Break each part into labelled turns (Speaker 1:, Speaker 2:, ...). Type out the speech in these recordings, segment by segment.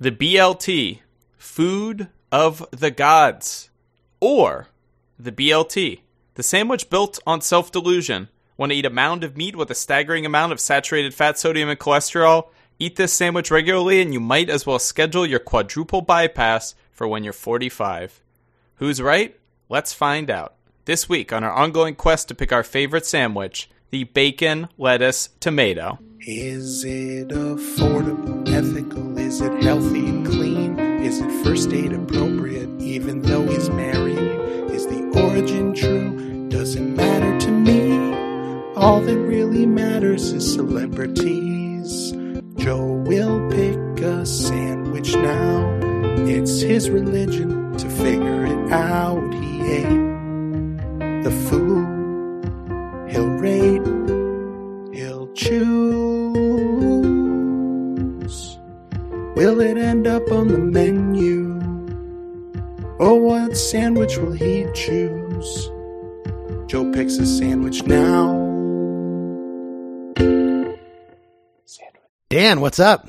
Speaker 1: the BLT, food of the gods, or the BLT, the sandwich built on self delusion. Want to eat a mound of meat with a staggering amount of saturated fat, sodium, and cholesterol? Eat this sandwich regularly, and you might as well schedule your quadruple bypass for when you're 45. Who's right? Let's find out. This week on our ongoing quest to pick our favorite sandwich, the bacon, lettuce, tomato.
Speaker 2: Is it affordable, ethical? Is it healthy and clean? Is it first aid appropriate, even though he's married? Is the origin true? Doesn't matter to me. All that really matters is celebrities. Joe will pick a sandwich now. It's his religion to figure it out. He ate the food he'll rate, he'll choose. Will it end up on the menu? Or what sandwich will he choose? Joe picks a sandwich now.
Speaker 3: Dan, what's up?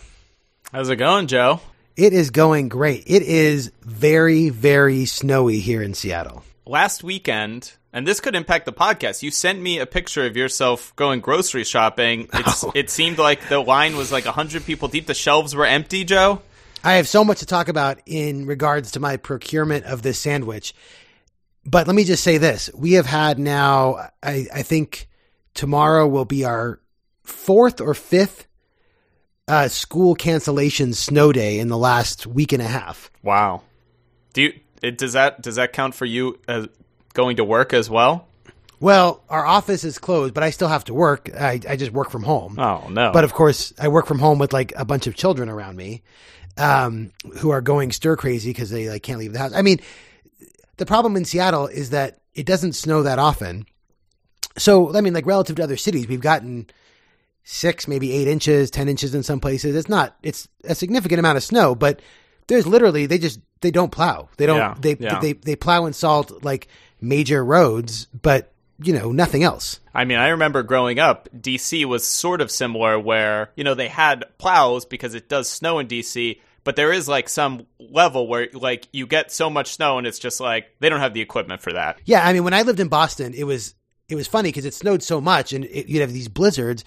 Speaker 1: How's it going, Joe?
Speaker 3: It is going great. It is very, very snowy here in Seattle.
Speaker 1: Last weekend, and this could impact the podcast, you sent me a picture of yourself going grocery shopping. It's,
Speaker 3: Oh.
Speaker 1: It seemed like the line was like 100 people deep. The shelves were empty, Joe.
Speaker 3: I have so much to talk about in regards to my procurement of this sandwich. But let me just say this. We have had now, I, I think tomorrow will be our fourth or fifth uh, school cancellation snow day in the last week and a half.
Speaker 1: Wow. Do you it, does that does that count for you as going to work as well?
Speaker 3: Well, our office is closed, but I still have to work. I, I just work from home.
Speaker 1: Oh no.
Speaker 3: But of course, I work from home with like a bunch of children around me um, who are going stir crazy because they like can't leave the house. I mean, the problem in Seattle is that it doesn't snow that often. So, I mean, like relative to other cities, we've gotten six, maybe eight inches, 10 inches in some places. It's not, it's a significant amount of snow, but there's literally, they just, they don't plow. They don't,
Speaker 1: Yeah,
Speaker 3: they,
Speaker 1: yeah.
Speaker 3: they, they plow and salt like major roads, but you know, nothing else.
Speaker 1: I mean, I remember growing up, DC was sort of similar where, you know, they had plows because it does snow in DC, but there is like some level where like you get so much snow and it's just like they don't have the equipment for that.
Speaker 3: Yeah, I mean, when I lived in Boston, it was it was funny because it snowed so much, and it, you'd have these blizzards.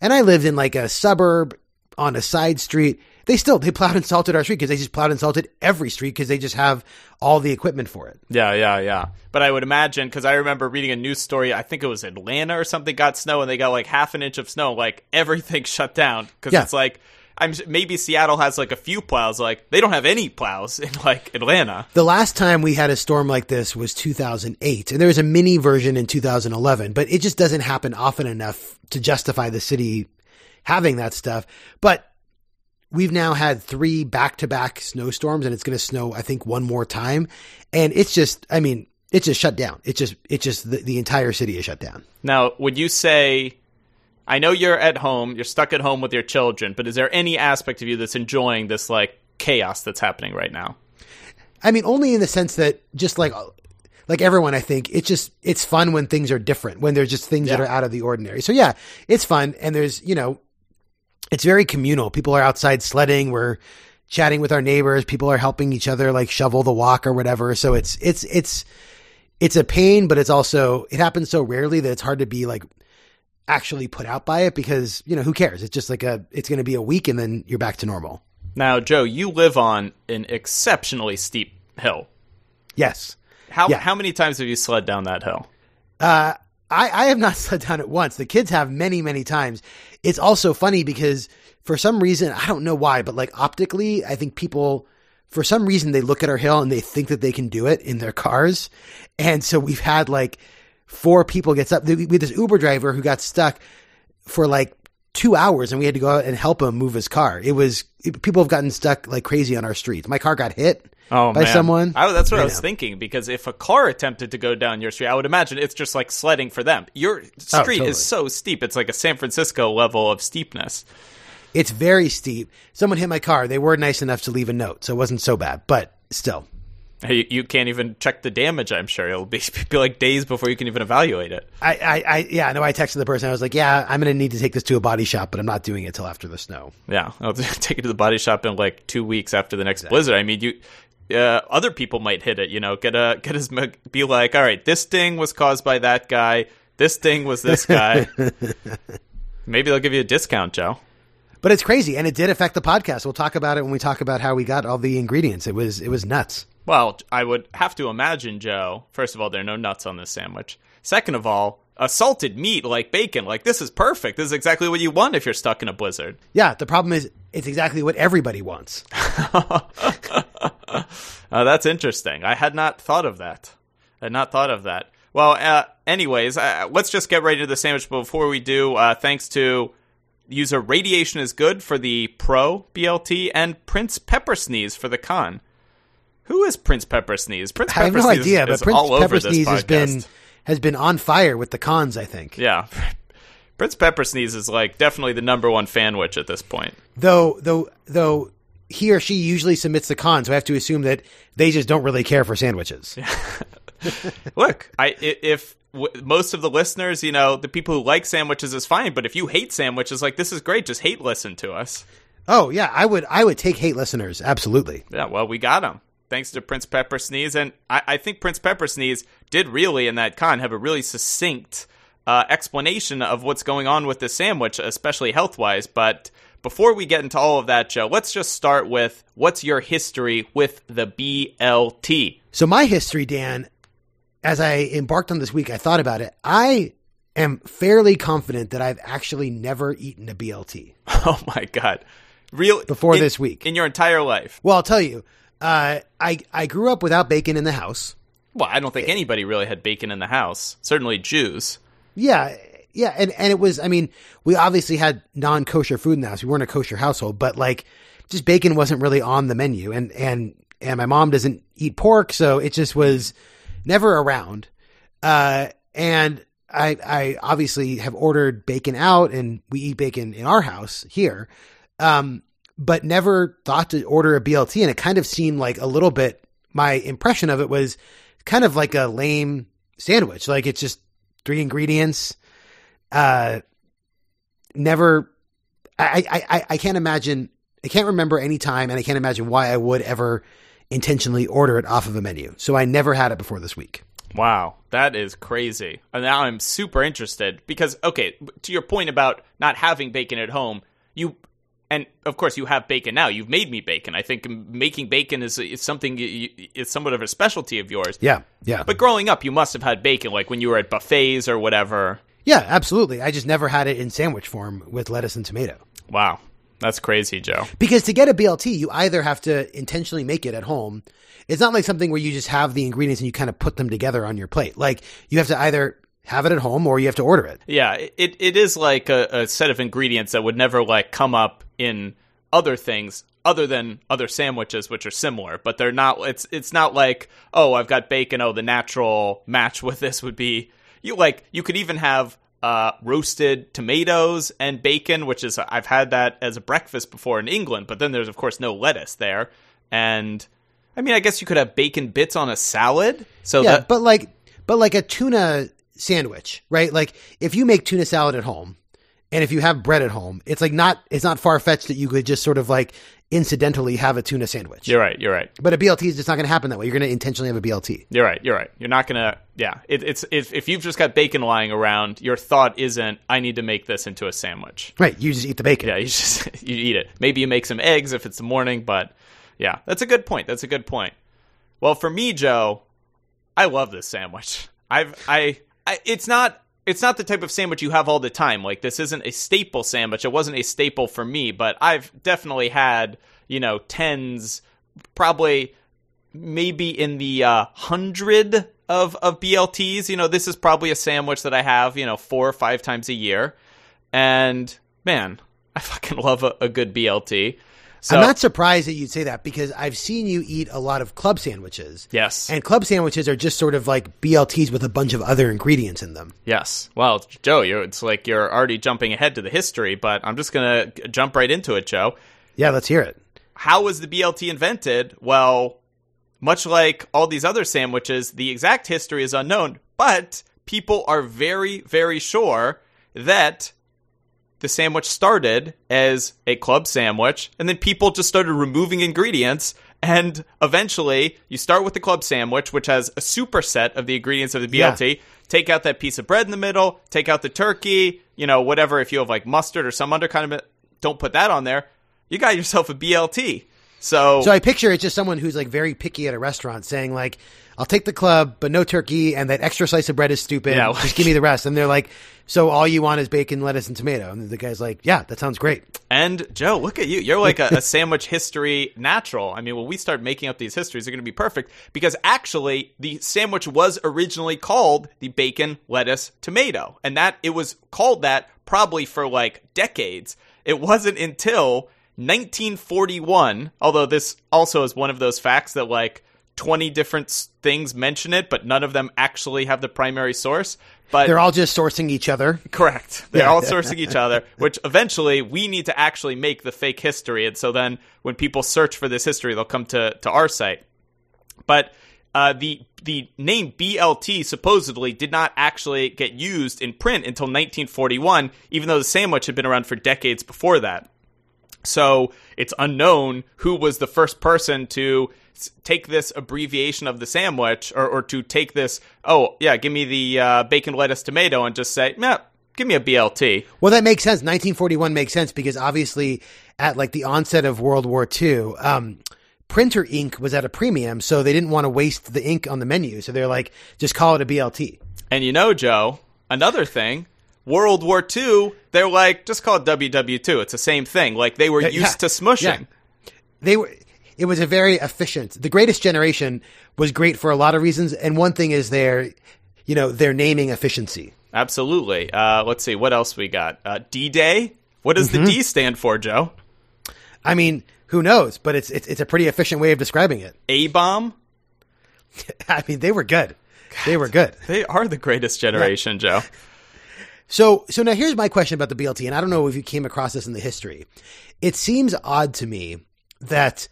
Speaker 3: And I lived in like a suburb on a side street. They still they plowed and salted our street because they just plowed and salted every street because they just have all the equipment for it.
Speaker 1: Yeah, yeah, yeah. But I would imagine because I remember reading a news story. I think it was Atlanta or something got snow, and they got like half an inch of snow. Like everything shut down because
Speaker 3: Yeah.
Speaker 1: it's like I'm maybe Seattle has like a few plows. Like they don't have any plows in like Atlanta.
Speaker 3: The last time we had a storm like this was 2008, and there was a mini version in 2011, but it just doesn't happen often enough to justify the city having that stuff. But we've now had three back to back snowstorms, and it's going to snow, I think, one more time. And it's just, I mean, it's just shut down. It's just, it's just the, the entire city is shut down.
Speaker 1: Now, would you say? I know you're at home, you're stuck at home with your children, but is there any aspect of you that's enjoying this like chaos that's happening right now?
Speaker 3: I mean, only in the sense that just like like everyone, I think it's just it's fun when things are different, when there's just things that are out of the ordinary. So yeah, it's fun, and there's you know, it's very communal. People are outside sledding. We're chatting with our neighbors. People are helping each other like shovel the walk or whatever. So it's it's it's it's a pain, but it's also it happens so rarely that it's hard to be like actually put out by it because you know who cares? It's just like a it's going to be a week and then you're back to normal.
Speaker 1: Now, Joe, you live on an exceptionally steep hill.
Speaker 3: Yes.
Speaker 1: How
Speaker 3: Yeah.
Speaker 1: how many times have you sled down that hill?
Speaker 3: Uh, I, I have not slid down at once. The kids have many, many times. It's also funny because for some reason, I don't know why, but like optically, I think people, for some reason, they look at our hill and they think that they can do it in their cars. And so we've had like four people get. We we had this Uber driver who got stuck for like two hours and we had to go out and help him move his car. It was, people have gotten stuck like crazy on our streets. My car got hit
Speaker 1: Oh,
Speaker 3: by
Speaker 1: man.
Speaker 3: someone.
Speaker 1: I, that's what I,
Speaker 3: I
Speaker 1: was
Speaker 3: know.
Speaker 1: thinking because if a car attempted to go down your street, I would imagine it's just like sledding for them. Your oh, street
Speaker 3: Oh, totally.
Speaker 1: is so steep; it's like a San Francisco level of steepness.
Speaker 3: It's very steep. Someone hit my car. They were nice enough to leave a note, so it wasn't so bad, but still.
Speaker 1: You, you can't even check the damage. I'm sure it'll be, be like days before you can even evaluate it.
Speaker 3: I, I, I yeah, I know. I texted the person. I was like, "Yeah, I'm going to need to take this to a body shop, but I'm not doing it till after the snow."
Speaker 1: Yeah, I'll take it to the body shop in like two weeks after the next blizzard. I mean, you. Uh, other people might hit it, you know. Get a get his be like, all right, this thing was caused by that guy. This thing was this guy. Maybe they'll give you a discount, Joe.
Speaker 3: But it's crazy, and it did affect the podcast. We'll talk about it when we talk about how we got all the ingredients. It was it was nuts.
Speaker 1: Well, I would have to imagine, Joe. First of all, there are no nuts on this sandwich. Second of all, a salted meat like bacon, like this is perfect. This is exactly what you want if you're stuck in a blizzard.
Speaker 3: Yeah, the problem is it's exactly what everybody wants.
Speaker 1: uh, that's interesting. I had not thought of that. I had not thought of that. Well, uh, anyways, uh, let's just get right into the sandwich. But before we do, uh, thanks to user Radiation is Good for the Pro BLT and Prince Pepper Sneeze for the Con. Who is Prince Pepper Sneeze? Prince Pepper
Speaker 3: I have no
Speaker 1: Sneeze
Speaker 3: idea,
Speaker 1: is
Speaker 3: but Prince
Speaker 1: all
Speaker 3: Pepper Sneeze has
Speaker 1: podcast.
Speaker 3: been has been on fire with the cons. I think.
Speaker 1: Yeah. Prince Pepper Sneeze is like definitely the number one fan witch at this point.
Speaker 3: Though though though he or she usually submits the cons. so I have to assume that they just don't really care for sandwiches.
Speaker 1: Look, I if w- most of the listeners, you know, the people who like sandwiches is fine, but if you hate sandwiches, like this is great, just hate listen to us.
Speaker 3: Oh yeah, I would I would take hate listeners absolutely.
Speaker 1: Yeah, well, we got him. Thanks to Prince Pepper Sneeze. And I, I think Prince Pepper Sneeze did really, in that con, have a really succinct uh, explanation of what's going on with this sandwich, especially health wise. But before we get into all of that, Joe, let's just start with what's your history with the BLT?
Speaker 3: So my history, Dan, as I embarked on this week, I thought about it. I am fairly confident that I've actually never eaten a BLT.
Speaker 1: Oh my God. Real
Speaker 3: Before
Speaker 1: in-
Speaker 3: this week.
Speaker 1: In your entire life.
Speaker 3: Well, I'll tell you, uh, I I grew up without bacon in the house.
Speaker 1: Well, I don't think anybody really had bacon in the house. Certainly Jews.
Speaker 3: Yeah, yeah, and and it was. I mean, we obviously had non kosher food in the house. We weren't a kosher household, but like, just bacon wasn't really on the menu, and and and my mom doesn't eat pork, so it just was never around. Uh, and I I obviously have ordered bacon out, and we eat bacon in our house here. Um, but never thought to order a BLT, and it kind of seemed like a little bit. My impression of it was kind of like a lame sandwich, like it's just three ingredients. Uh, never. I, I I can't imagine. I can't remember any time, and I can't imagine why I would ever intentionally order it off of a menu. So I never had it before this week.
Speaker 1: Wow, that is crazy. And now I'm super interested because, okay, to your point about not having bacon at home, you, and of course you have bacon now. You've made me bacon. I think making bacon is, is something is somewhat of a specialty of yours.
Speaker 3: Yeah, yeah,
Speaker 1: But growing up, you must have had bacon, like when you were at buffets or whatever.
Speaker 3: yeah, absolutely. I just never had it in sandwich form with lettuce and tomato.
Speaker 1: Wow, that's crazy, Joe.
Speaker 3: Because to get a BLT, you either have to intentionally make it at home. It's not like something where you just have the ingredients and you kind of put them together on your plate. Like you have to either have it at home or you have to order it.
Speaker 1: Yeah, it it is like a, a set of ingredients that would never like come up in other things other than other sandwiches which are similar, but they're not it's it's not like, oh, I've got bacon, oh, the natural match with this would be you like you could even have uh, roasted tomatoes and bacon, which is I've had that as a breakfast before in England, but then there's of course no lettuce there. And I mean, I guess you could have bacon bits on a salad. So
Speaker 3: Yeah,
Speaker 1: that
Speaker 3: but like, but like a tuna sandwich, right? Like if you make tuna salad at home, and if you have bread at home, it's like not it's not far fetched that you could just sort of like incidentally have a tuna sandwich.
Speaker 1: you're right, you're right.
Speaker 3: But a BLT is just not going to happen that way. You're going to intentionally have a BLT.
Speaker 1: You're right. You're right. You're not gonna. Yeah. It, it's if if you've just got bacon lying around, your thought isn't, "I need to make this into a sandwich."
Speaker 3: Right. You just eat the bacon.
Speaker 1: Yeah. You just you eat it. Maybe you make some eggs if it's the morning, but yeah, that's a good point. That's a good point. Well, for me, Joe, I love this sandwich. I've I, I it's not it's not the type of sandwich you have all the time. Like this isn't a staple sandwich. It wasn't a staple for me, but I've definitely had, you know, tens probably maybe in the uh, hundred of of BLTs. You know, this is probably a sandwich that I have, you know, four or five times a year. And man, I fucking love a, a good BLT. So
Speaker 3: I'm not surprised that you'd say that because I've seen you eat a lot of club sandwiches.
Speaker 1: yes,
Speaker 3: And club sandwiches are just sort of like BLTs with a bunch of other ingredients in them.
Speaker 1: Yes. Well, Joe, you're, it's like you're already jumping ahead to the history, but I'm just going to jump right into it, Joe.
Speaker 3: Yeah, let's hear it.
Speaker 1: How was the BLT invented? Well, much like all these other sandwiches, the exact history is unknown, but people are very, very sure that the sandwich started as a club sandwich, and then people just started removing ingredients. And eventually, you start with the club sandwich, which has a superset of the ingredients of the BLT. Take out that piece of bread in the middle, take out the turkey, you know, whatever. If you have like mustard or some other kind of, don't put that on there. You got yourself a BLT. So,
Speaker 3: So I picture it's just someone who's like very picky at a restaurant saying like, I'll take the club, but no turkey, and that extra slice of bread is stupid.
Speaker 1: Yeah,
Speaker 3: just give me the rest. And they're like, so all you want is bacon, lettuce, and tomato. And the guy's like, yeah, that sounds great.
Speaker 1: And Joe, look at you. You're like a, a sandwich history natural. I mean, when we start making up these histories, they're going to be perfect because actually the sandwich was originally called the bacon, lettuce, tomato. And that it was called that probably for like decades. It wasn't until 1941, although this also is one of those facts that like 20 different things mention it, but none of them actually have the primary source. But
Speaker 3: They're all just sourcing each other.
Speaker 1: Correct. They're
Speaker 3: Yeah.
Speaker 1: all sourcing each other, which eventually we need to actually make the fake history. And so then when people search for this history, they'll come to, to our site. But uh, the the name BLT supposedly did not actually get used in print until 1941, even though the sandwich had been around for decades before that. So it's unknown who was the first person to take this abbreviation of the sandwich or, or to take this, oh, yeah, give me the uh, bacon, lettuce, tomato, and just say, nah, give me a BLT.
Speaker 3: Well, that makes sense. 1941 makes sense because obviously at like the onset of World War II, um, printer ink was at a premium, so they didn't want to waste the ink on the menu. So they're like, just call it a BLT.
Speaker 1: And you know, Joe, another thing, World War II, they're like, just call it WW2. It's the same thing. Like they were
Speaker 3: Yeah,
Speaker 1: used to smushing.
Speaker 3: yeah. They were. It was a very efficient. The Greatest Generation was great for a lot of reasons, and one thing is their, you know, their naming efficiency.
Speaker 1: Absolutely. Uh, let's see, what else we got? Uh, D Day? What does
Speaker 3: Mm-hmm.
Speaker 1: the D stand for, Joe?
Speaker 3: I mean, who knows? But it's it's, it's a pretty efficient way of describing it.
Speaker 1: A bomb?
Speaker 3: I mean, they were good. They were good.
Speaker 1: They are the greatest generation, Joe.
Speaker 3: So, so now here's my question about the BLT, and I don't know if you came across this in the history. It seems odd to me that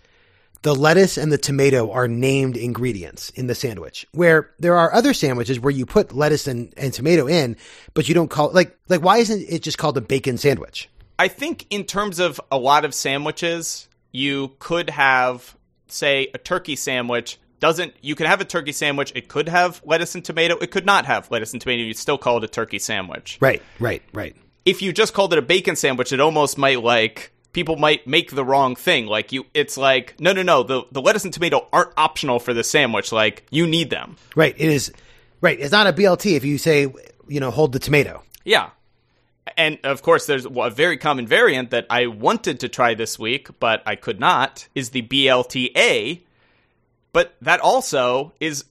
Speaker 3: the lettuce and the tomato are named ingredients in the sandwich, where there are other sandwiches where you put lettuce and, and tomato in, but you don't call like like why isn't it just called a bacon sandwich?
Speaker 1: I think in terms of a lot of sandwiches, you could have, say, a turkey sandwich. Doesn't you can have a turkey sandwich? It could have lettuce and tomato. It could not have lettuce and tomato. You'd still call it a turkey sandwich.
Speaker 3: Right, right, right.
Speaker 1: If you just called it a bacon sandwich, it almost might like people might make the wrong thing. Like you, it's like no, no, no. The the lettuce and tomato aren't optional for the sandwich. Like you need them.
Speaker 3: Right. It is right. It's not a BLT if you say you know hold the tomato.
Speaker 1: Yeah. And of course, there's a very common variant that I wanted to try this week, but I could not, is the BLTA. But that also is,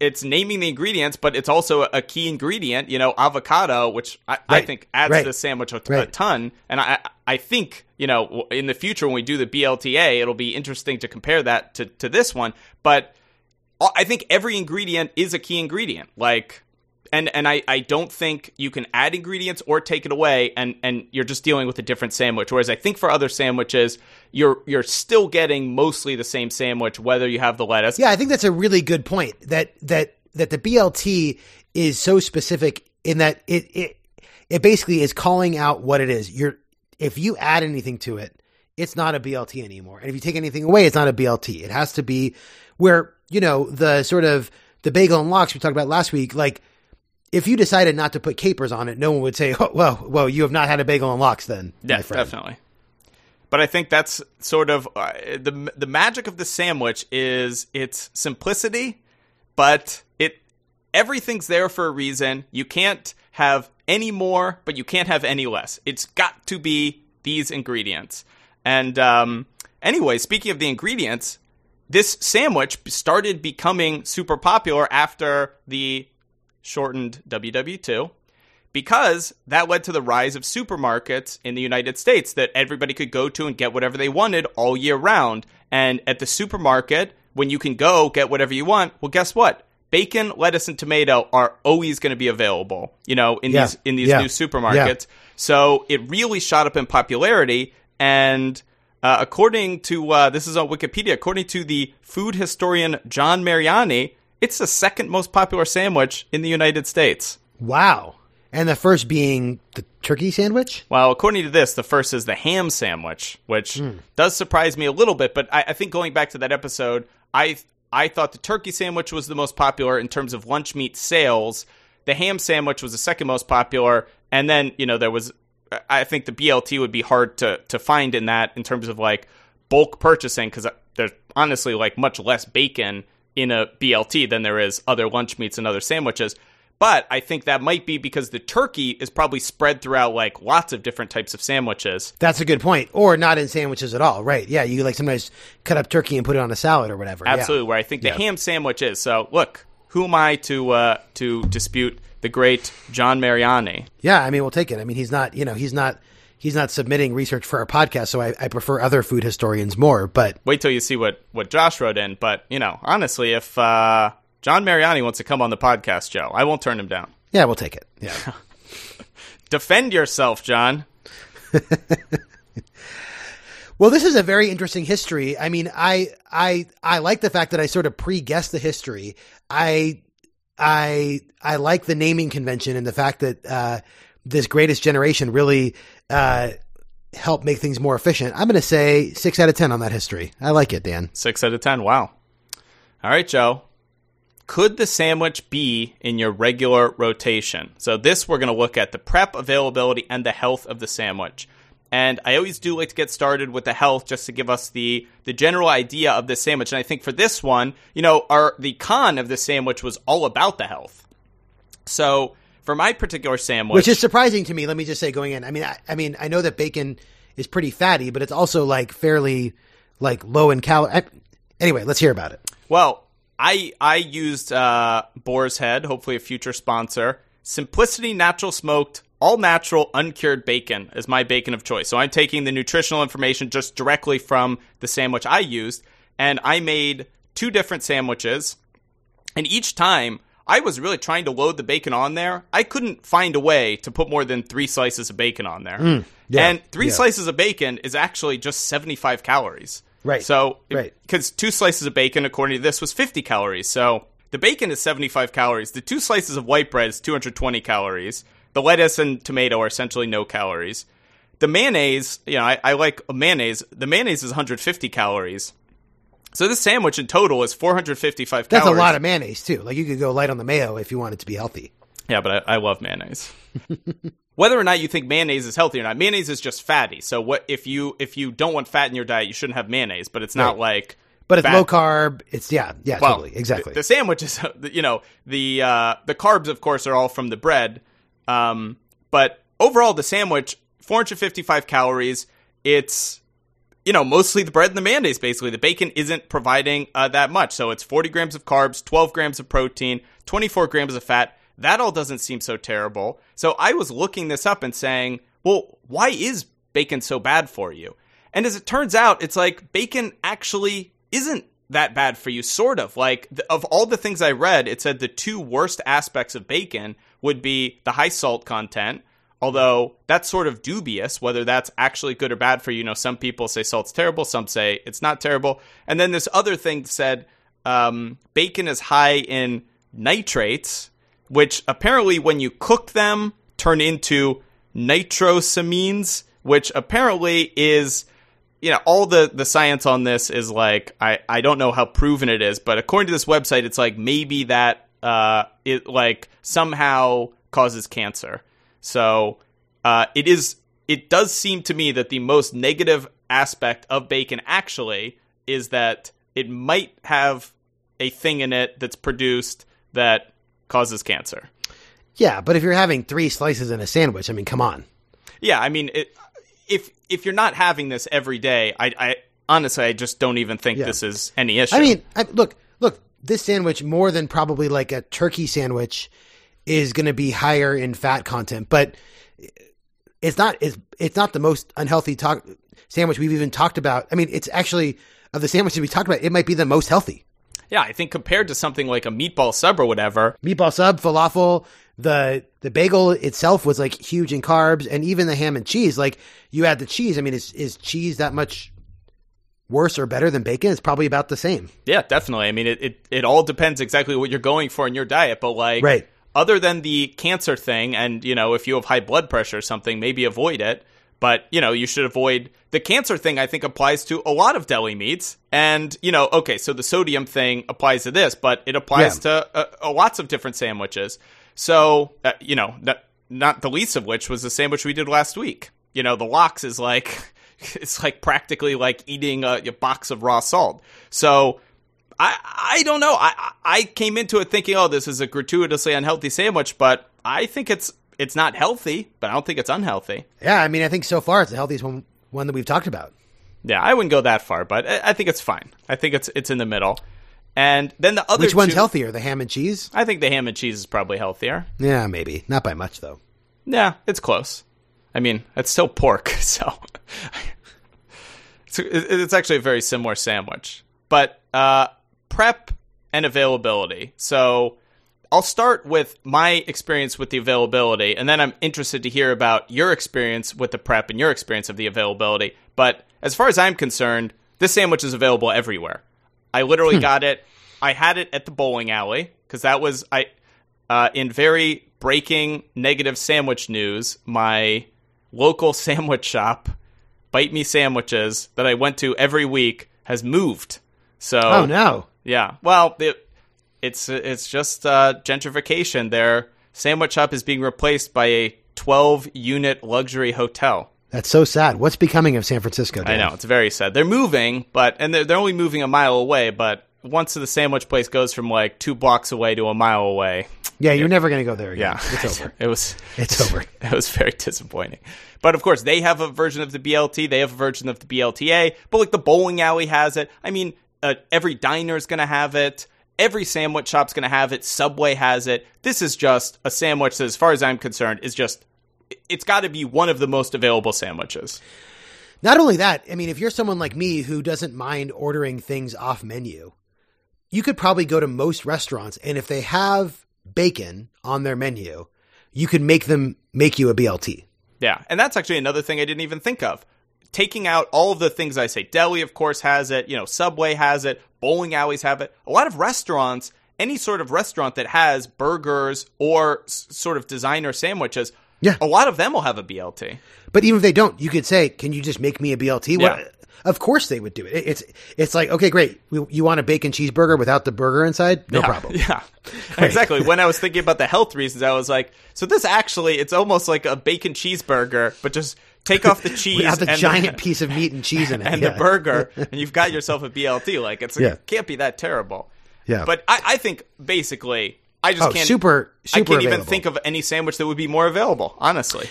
Speaker 1: it's naming the ingredients, but it's also a key ingredient, you know, avocado, which I, I think adds
Speaker 3: Right.
Speaker 1: to the sandwich a, a ton. And I, I think, you know, in the future when we do the BLTA, it'll be interesting to compare that to, to this one. But uh, I think every ingredient is a key ingredient. Like, and and I, I don't think you can add ingredients or take it away and and you're just dealing with a different sandwich whereas i think for other sandwiches you're you're still getting mostly the same sandwich whether you have the lettuce
Speaker 3: Yeah, I think that's a really good point. That that that the BLT is so specific in that it it it basically is calling out what it is. You're if you add anything to it, it's not a BLT anymore. And if you take anything away, it's not a BLT. It has to be where, you know, the sort of the bagel and lox we talked about last week, like if you decided not to put capers on it, no one would say, oh, well, well, you have not had a bagel and lox then.
Speaker 1: yeah definitely. But i think that's sort of uh, the the magic of the sandwich is its simplicity but it everything's there for a reason. You can't have any more but you can't have any less. It's got to be these ingredients. And um, anyway speaking of the ingredients this sandwich started becoming super popular after the shortened WW2 because that led to the rise of supermarkets in the United States that everybody could go to and get whatever they wanted all year round. And at the supermarket, when you can go get whatever you want, well, guess what? Bacon, lettuce, and tomato are always going to be available, you know, in
Speaker 3: Yeah.
Speaker 1: these in these
Speaker 3: Yeah.
Speaker 1: new supermarkets. So it really shot up in popularity, and Uh, according to uh, this is on Wikipedia. According to the food historian John Mariani, it's the second most popular sandwich in the United States.
Speaker 3: Wow. And the first being the turkey sandwich?
Speaker 1: Well, according to this, the first is the ham sandwich, which hmm. does surprise me a little bit. But I, I think going back to that episode, I I thought the turkey sandwich was the most popular in terms of lunch meat sales. The ham sandwich was the second most popular, and then you know there was. I think the BLT would be hard to to find in that in terms of like bulk purchasing because uh, there's honestly like much less bacon in a BLT than there is other lunch meats and other sandwiches. But I think that might be because the turkey is probably spread throughout like lots of different types of sandwiches.
Speaker 3: That's a good point. Or not in sandwiches at all. Right. Yeah. You like sometimes cut up turkey and put it on a salad or whatever. Yeah.
Speaker 1: Absolutely, where I think the ham sandwich is. So look, who am I to uh, to dispute the great John Mariani?
Speaker 3: Yeah. I mean, we'll take it. I mean, he's not, you know, he's not, he's not submitting research for our podcast. So I, I prefer other food historians more. But
Speaker 1: Wait till you see what what Josh wrote in. But you know, honestly, if uh, John Mariani wants to come on the podcast, Joe, I won't turn him down.
Speaker 3: yeah, we'll take it. Yeah.
Speaker 1: Defend yourself, John.
Speaker 3: Well, this is a very interesting history. I mean, I I I like the fact that I sort of pre-guessed the history. I I I like the naming convention and the fact that uh, this greatest generation really uh, helped make things more efficient. I'm going to say six out of ten on that history. I like it, Dan.
Speaker 1: Six out of ten. Wow. All right, Joe. Could the sandwich be in your regular rotation? So this we're going to look at the prep availability and the health of the sandwich. And I always do like to get started with the health just to give us the the general idea of the sandwich. And I think for this one, you know, our the con of the sandwich was all about the health. So for my particular sandwich,
Speaker 3: Which is surprising to me. Let me just say, going in, I mean, I, I mean, I know that bacon is pretty fatty, but it's also like fairly like low in calorie. Anyway, let's hear about it.
Speaker 1: Well, I I used uh, Boar's Head, hopefully a future sponsor. Simplicity Natural Smoked, all natural, uncured bacon is my bacon of choice. So I'm taking the nutritional information just directly from the sandwich I used, and I made two different sandwiches. And each time I was really trying to load the bacon on there. I couldn't find a way to put more than three slices of bacon on there.
Speaker 3: Mm, yeah,
Speaker 1: and three
Speaker 3: yeah.
Speaker 1: slices of bacon is actually just 75 calories.
Speaker 3: Right,
Speaker 1: So,
Speaker 3: right.
Speaker 1: because two slices of bacon, according to this, was 50 calories. So the bacon is 75 calories. The two slices of white bread is 220 calories. The lettuce and tomato are essentially no calories. The mayonnaise, you know, I, I like mayonnaise. The mayonnaise is 150 calories. So this sandwich in total is 455
Speaker 3: That's
Speaker 1: calories.
Speaker 3: a lot of mayonnaise too. Like you could go light on the mayo if you want it to be healthy.
Speaker 1: Yeah, but I, I love mayonnaise. Whether or not you think mayonnaise is healthy or not, mayonnaise is just fatty. So what if you if you don't want fat in your diet, you shouldn't have mayonnaise. But it's not
Speaker 3: Right.
Speaker 1: like
Speaker 3: But it's
Speaker 1: fat-
Speaker 3: low carb. It's yeah, yeah,
Speaker 1: Well,
Speaker 3: totally, exactly.
Speaker 1: The, the sandwich is, you know, the uh, the carbs, of course, are all from the bread. Um, but overall, the sandwich, 455 calories. It's, you know, mostly the bread and the mayonnaise. Basically, the bacon isn't providing uh, that much. So it's 40 grams of carbs, 12 grams of protein, 24 grams of fat. That all doesn't seem so terrible. So I was looking this up and saying, well, why is bacon so bad for you? And as it turns out, it's like bacon actually isn't that bad for you, sort of. Like, of all the things I read, it said the two worst aspects of bacon would be the high salt content, although that's sort of dubious whether that's actually good or bad for you. You know, some people say salt's terrible, some say it's not terrible. And then this other thing said um, bacon is high in nitrates, which apparently, when you cook them, turn into nitrosamines, which apparently is you know all the the science on this is like I I don't know how proven it is, but according to this website, it's like maybe that uh it like somehow causes cancer. So uh it is it does seem to me that the most negative aspect of bacon actually is that it might have a thing in it that's produced that causes cancer.
Speaker 3: yeah, but if you're having three slices in a sandwich, I mean, come on.
Speaker 1: Yeah, I mean, it, if if you're not having this every day, I, I honestly I just don't even think
Speaker 3: Yeah.
Speaker 1: this is any issue.
Speaker 3: I mean, I, look, look, this sandwich more than probably like a turkey sandwich is going to be higher in fat content, but it's not it's, it's not the most unhealthy talk sandwich we've even talked about. I mean, it's actually of the sandwiches we talked about, it might be the most healthy.
Speaker 1: yeah, I think compared to something like a meatball sub or whatever,
Speaker 3: Meatball sub, falafel, the the bagel itself was like huge in carbs, and even the ham and cheese. Like you add the cheese, I mean, is is cheese that much worse or better than bacon? It's probably about the same.
Speaker 1: Yeah, definitely. I mean, it, it, it all depends exactly what you're going for in your diet, but like,
Speaker 3: Right.
Speaker 1: Other than the cancer thing, and you know, if you have high blood pressure or something, maybe avoid it. But you know, you should avoid the cancer thing. I think applies to a lot of deli meats, and you know, okay, so the sodium thing applies to this, but it applies
Speaker 3: Yeah.
Speaker 1: to uh, uh, lots of different sandwiches. So uh, you know, not, not the least of which was the sandwich we did last week. You know, the lox is like it's like practically like eating a, a box of raw salt. So I I don't know. I I came into it thinking, oh, this is a gratuitously unhealthy sandwich, but I think it's it's not healthy, but I don't think it's unhealthy.
Speaker 3: Yeah, I mean, I think so far it's the healthiest one, one that we've talked about.
Speaker 1: Yeah, I wouldn't go that far, but I, I think it's fine. I think it's it's in the middle. And then the other
Speaker 3: Which one's
Speaker 1: two-
Speaker 3: healthier, the ham and cheese?
Speaker 1: I think the ham and cheese is probably healthier.
Speaker 3: Yeah, maybe not by much though.
Speaker 1: Yeah, it's close. I mean, it's still pork, so it's, it's actually a very similar sandwich. But uh, prep and availability. So I'll start with my experience with the availability, and then I'm interested to hear about your experience with the prep and your experience of the availability. But as far as I'm concerned, this sandwich is available everywhere. I literally got it. I had it at the bowling alley because that was I. Uh, in very breaking negative sandwich news, my local sandwich shop, Bite Me Sandwiches, that I went to every week, has moved. So
Speaker 3: Oh no.
Speaker 1: Yeah. Well, it, it's it's just uh, gentrification. Their sandwich shop is being replaced by a 12 unit luxury hotel.
Speaker 3: That's so sad. What's becoming of San Francisco?
Speaker 1: I know it's very sad. They're moving, but and they're, they're only moving a mile away. But once the sandwich place goes from like two blocks away to a mile away,
Speaker 3: Yeah, you're never going to go there again.
Speaker 1: yeah,
Speaker 3: It's over.
Speaker 1: it was
Speaker 3: It's over.
Speaker 1: It was very disappointing. But of course, they have a version of the BLT. They have a version of the BLTA. But like the bowling alley has it. I mean, uh, every diner is going to have it. Every sandwich shop's going to have it. Subway has it. This is just a sandwich that, as far as I'm concerned, is just. It's got to be one of the most available sandwiches.
Speaker 3: Not only that, I mean, if you're someone like me who doesn't mind ordering things off menu, you could probably go to most restaurants, and if they have bacon on their menu, you could make them make you a BLT.
Speaker 1: Yeah, and that's actually another thing I didn't even think of. Taking out all of the things I say, deli of course has it, you know, Subway has it, bowling alleys have it. A lot of restaurants, any sort of restaurant that has burgers or s- sort of designer sandwiches,
Speaker 3: Yeah.
Speaker 1: a lot of them will have a BLT.
Speaker 3: But even if they don't, you could say, "Can you just make me a BLT?" What- Of course they would do it. It's it's like okay, great. You you want a bacon cheeseburger without the burger inside? No
Speaker 1: yeah,
Speaker 3: problem.
Speaker 1: Yeah, exactly. When I was thinking about the health reasons, I was like, so this actually, it's almost like a bacon cheeseburger, but just take off the cheese
Speaker 3: Without the
Speaker 1: and
Speaker 3: giant piece of meat and cheese in it,
Speaker 1: and
Speaker 3: yeah.
Speaker 1: the burger, and you've got yourself a BLT. Like it's
Speaker 3: Yeah.
Speaker 1: it can't be that terrible.
Speaker 3: Yeah.
Speaker 1: But I, I think basically, I just
Speaker 3: Oh,
Speaker 1: can't
Speaker 3: super-
Speaker 1: I
Speaker 3: super
Speaker 1: can't even think of any sandwich that would be more available. Honestly,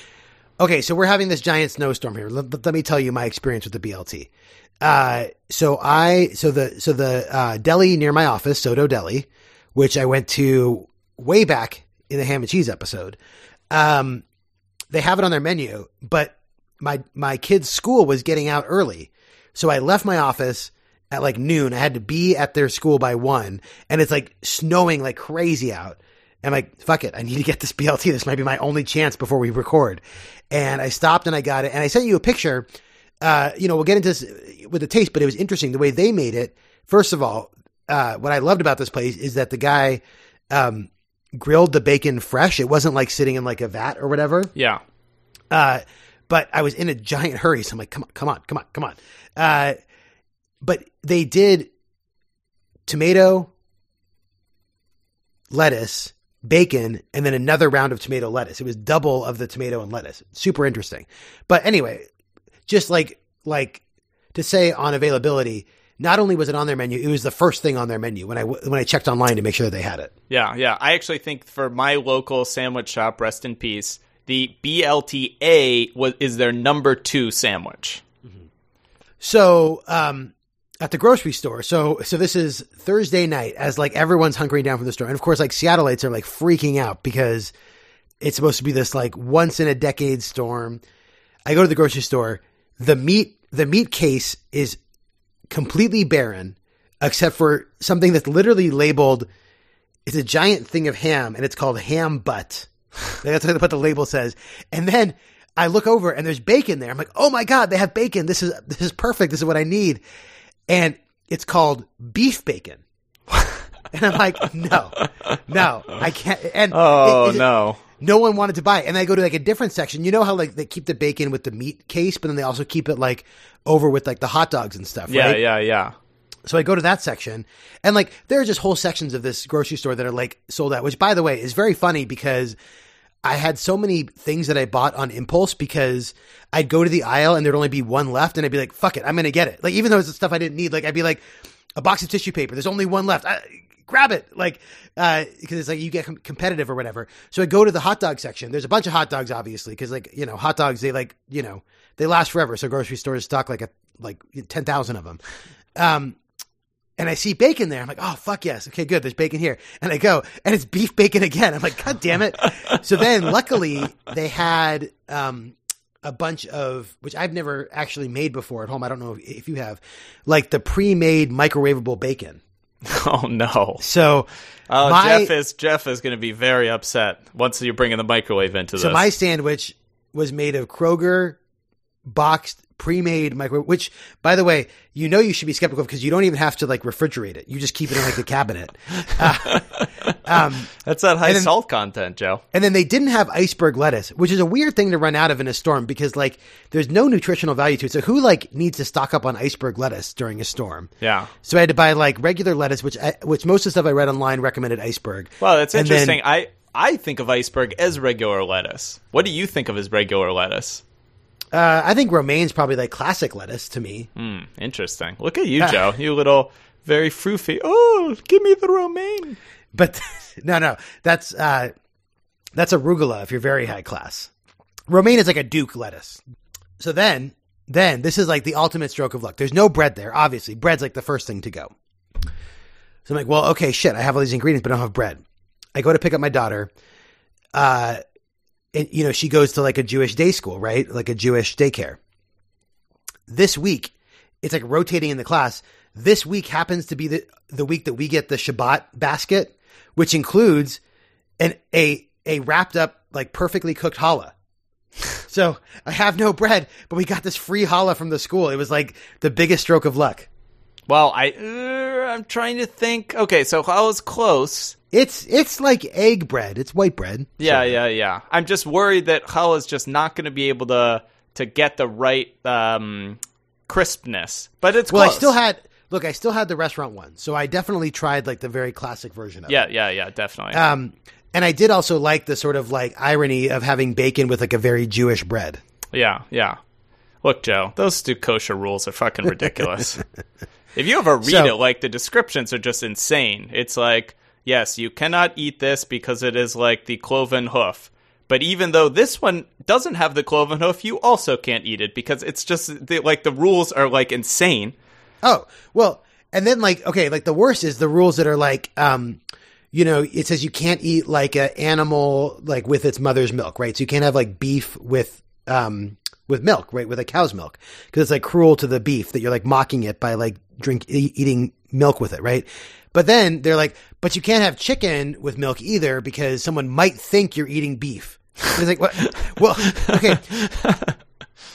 Speaker 3: Okay, so we're having this giant snowstorm here. Let, let me tell you my experience with the BLT. Uh, so I, so the, so the, uh, deli near my office, Soto Deli, which I went to way back in the ham and cheese episode. Um, they have it on their menu, but my, my kid's school was getting out early. So I left my office at like noon. I had to be at their school by one and it's like snowing like crazy out. I'm like, fuck it. I need to get this BLT. This might be my only chance before we record. And I stopped and I got it. And I sent you a picture. Uh, you know, we'll get into this with the taste, but it was interesting the way they made it. First of all, uh, what I loved about this place is that the guy, um, grilled the bacon fresh. It wasn't like sitting in like a vat or whatever.
Speaker 1: yeah,
Speaker 3: Uh, but I was in a giant hurry, so I'm like, come on, come on, come on, come on. Uh, but they did tomato, lettuce, bacon, and then another round of tomato lettuce. It was double of the tomato and lettuce. Super interesting. But anyway, just like like to say on availability, not only was it on their menu, it was the first thing on their menu when I when I checked online to make sure they had it.
Speaker 1: yeah, yeah. I actually think for my local sandwich shop, rest in peace, the BLTA was is their number two sandwich.
Speaker 3: So, um, at the grocery store. So, so this is Thursday night as like everyone's hunkering down from the store. And of course, like Seattleites are like freaking out because it's supposed to be this like once in a decade storm. I go to the grocery store. The meat, the meat case is completely barren except for something that's literally labeled. It's a giant thing of ham and it's called ham butt. That's what the label says. And then I look over and there's bacon there. I'm like, oh my god, they have bacon. This is this is perfect. This is what I need. and it's called beef bacon. and I'm like, no, no, I can't. And
Speaker 1: Oh
Speaker 3: it- it-
Speaker 1: no.
Speaker 3: no one wanted to buy it. And I go to like a different section. You know how like they keep the bacon with the meat case, but then they also keep it like over with like the hot dogs and stuff.
Speaker 1: Yeah,
Speaker 3: right?
Speaker 1: yeah, yeah.
Speaker 3: So I go to that section, and like there are just whole sections of this grocery store that are like sold out. Which, by the way, is very funny because I had so many things that I bought on impulse because I'd go to the aisle and there'd only be one left, and I'd be like, "Fuck it, I'm gonna get it." Like even though it's stuff I didn't need, like I'd be like, "A box of tissue paper, there's only one left." I, grab it like uh because it's like you get com- competitive or whatever so i go to the hot dog section there's a bunch of hot dogs obviously because like you know hot dogs they like you know they last forever so grocery stores stock like a like 10,000 of them um and I see bacon there. I'm like, oh fuck yes, okay, good. There's bacon here, and I go, and it's beef bacon again. I'm like, god damn it. so then, luckily, they had um, a bunch of which I've never actually made before at home. I don't know if, if you have, like the pre-made microwavable bacon.
Speaker 1: Oh no.
Speaker 3: So,
Speaker 1: Oh,
Speaker 3: my
Speaker 1: Jeff is Jeff is going to be very upset once you're bringing the microwave into
Speaker 3: so
Speaker 1: this.
Speaker 3: So my sandwich was made of Kroger boxed pre-made microwave which by the way you know you should be skeptical because you don't even have to like refrigerate it you just keep it in like the cabinet Uh, um,
Speaker 1: That's that high
Speaker 3: then-
Speaker 1: salt content, Joe.
Speaker 3: And then they didn't have iceberg lettuce, which is a weird thing to run out of in a storm because like there's no nutritional value to it. So who like needs to stock up on iceberg lettuce during a storm?
Speaker 1: Yeah.
Speaker 3: So I had to buy like regular lettuce, which I, which most of the stuff I read online recommended iceberg.
Speaker 1: Well, that's
Speaker 3: And then-
Speaker 1: interesting. I I think of iceberg as regular lettuce. What do you think of as regular lettuce?
Speaker 3: Uh, I think romaine's probably like classic lettuce to me.
Speaker 1: Hmm, interesting. Look at you, Joe. You little very froofy. Oh, give me the romaine.
Speaker 3: But no, no, that's uh, that's arugula if you're very high class. Romaine is like a Duke lettuce. So then, then this is like the ultimate stroke of luck. There's no bread there. Obviously, bread's like the first thing to go. So I'm like, well, okay, shit. I have all these ingredients, but I don't have bread. I go to pick up my daughter. Uh, and you know, she goes to like a Jewish day school, right? Like a Jewish daycare. This week, it's like rotating in the class. This week happens to be the the week that we get the Shabbat basket, which includes an a a wrapped up like perfectly cooked challah. So I have no bread, but we got this free challah from the school. It was like the biggest stroke of luck.
Speaker 1: Well, I uh, I'm trying to think. Okay, so I was close.
Speaker 3: It's it's like egg bread. It's white bread.
Speaker 1: Yeah, yeah, yeah. I'm just worried that challah is just not going to be able to to get the right um, crispness. But it's
Speaker 3: Well,
Speaker 1: close.
Speaker 3: I still had look. I still had the restaurant one, so I definitely tried like the very classic version of it.
Speaker 1: Yeah, yeah, yeah, definitely.
Speaker 3: Um, and I did also like the sort of like irony of having bacon with like a very Jewish bread.
Speaker 1: Yeah, yeah. Look, Joe, those stu kosher rules are fucking ridiculous. if you ever read
Speaker 3: So-
Speaker 1: it, like the descriptions are just insane. It's like, yes, you cannot eat this because it is like the cloven hoof. But even though this one doesn't have the cloven hoof, you also can't eat it because it's just the, like the rules are like insane.
Speaker 3: Oh, well, and then like okay, like the worst is the rules that are like um you know, it says you can't eat like an animal like with its mother's milk, right? So you can't have like beef with um with milk, right? With a cow's milk because it's like cruel to the beef that you're like mocking it by like drink e- eating milk with it, right? But then they're like, but you can't have chicken with milk either because someone might think you're eating beef. And it's like, what? Well, okay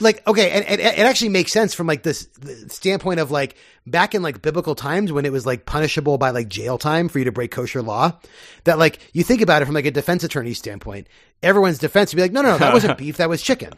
Speaker 3: like okay and, and it actually makes sense from like this the standpoint of like back in like biblical times when it was like punishable by like jail time for you to break kosher law that like you think about it from like a defense attorney standpoint everyone's defense would be like no no no that wasn't beef that was chicken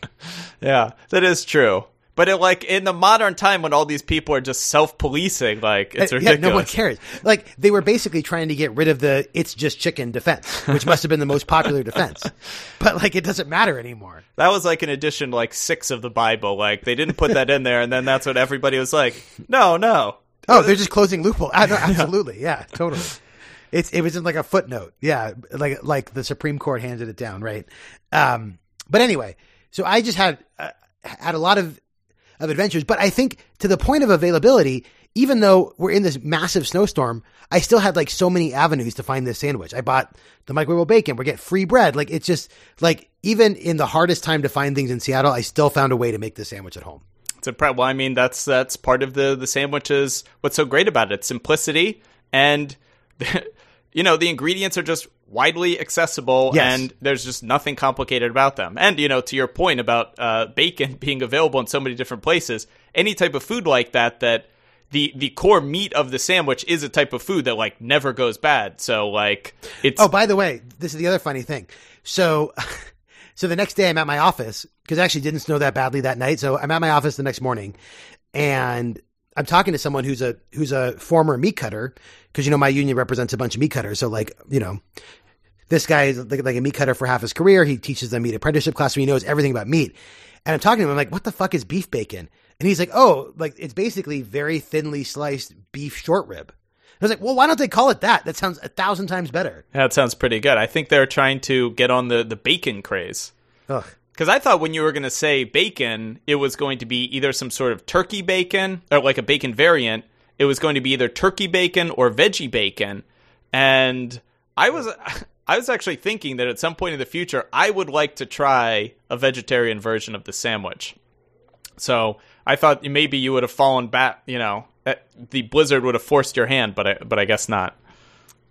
Speaker 1: Yeah, that is true. But it, like in the modern time when all these people are just self-policing, like it's
Speaker 3: Uh,
Speaker 1: ridiculous.
Speaker 3: yeah no one cares like they were basically trying to get rid of the it's just chicken defense which must have been the most popular defense but like it doesn't matter anymore
Speaker 1: That was like an edition like six of the Bible. Like they didn't put that in there, and then that's what everybody was like. No, no.
Speaker 3: Oh, they're just closing loophole. Ah, no, absolutely, yeah, totally. It's it was in like a footnote, yeah, like like the Supreme Court handed it down, right? Um, but anyway, so I just had uh, had a lot of of adventures, but I think to the point of availability, even though we're in this massive snowstorm, I still had like so many avenues to find this sandwich. I bought the microwave bacon, we get free bread. Like it's just like even in the hardest time to find things in Seattle, I still found a way to make the sandwich at home.
Speaker 1: It's pre- well, I mean, that's that's part of the the sandwiches. What's so great about it? Simplicity, and you know the ingredients are just widely accessible,
Speaker 3: Yes.
Speaker 1: and there's just nothing complicated about them. And you know, to your point about uh, bacon being available in so many different places, any type of food like that that the the core meat of the sandwich is a type of food that like never goes bad. So like it's
Speaker 3: Oh, by the way, this is the other funny thing. So, so the next day I'm at my office because it actually didn't snow that badly that night. So I'm at my office the next morning and I'm talking to someone who's a, who's a former meat cutter because, you know, my union represents a bunch of meat cutters. So like, you know, this guy is like, like a meat cutter for half his career. He teaches them meat apprenticeship class. So he knows everything about meat. And I'm talking to him. I'm like, what the fuck is beef bacon? And he's like, oh, like it's basically very thinly sliced beef short rib. I was like, well, why don't they call it that? That sounds a thousand times better.
Speaker 1: that sounds pretty good. I think they're trying to get on the the bacon craze.
Speaker 3: Ugh.
Speaker 1: Because I thought when you were going to say bacon, it was going to be either some sort of turkey bacon or like a bacon variant. It was going to be either turkey bacon or veggie bacon. And I was I was actually thinking that at some point in the future I would like to try a vegetarian version of the sandwich. So I thought maybe you would have fallen back, you know, the blizzard would have forced your hand, but I, but I guess not.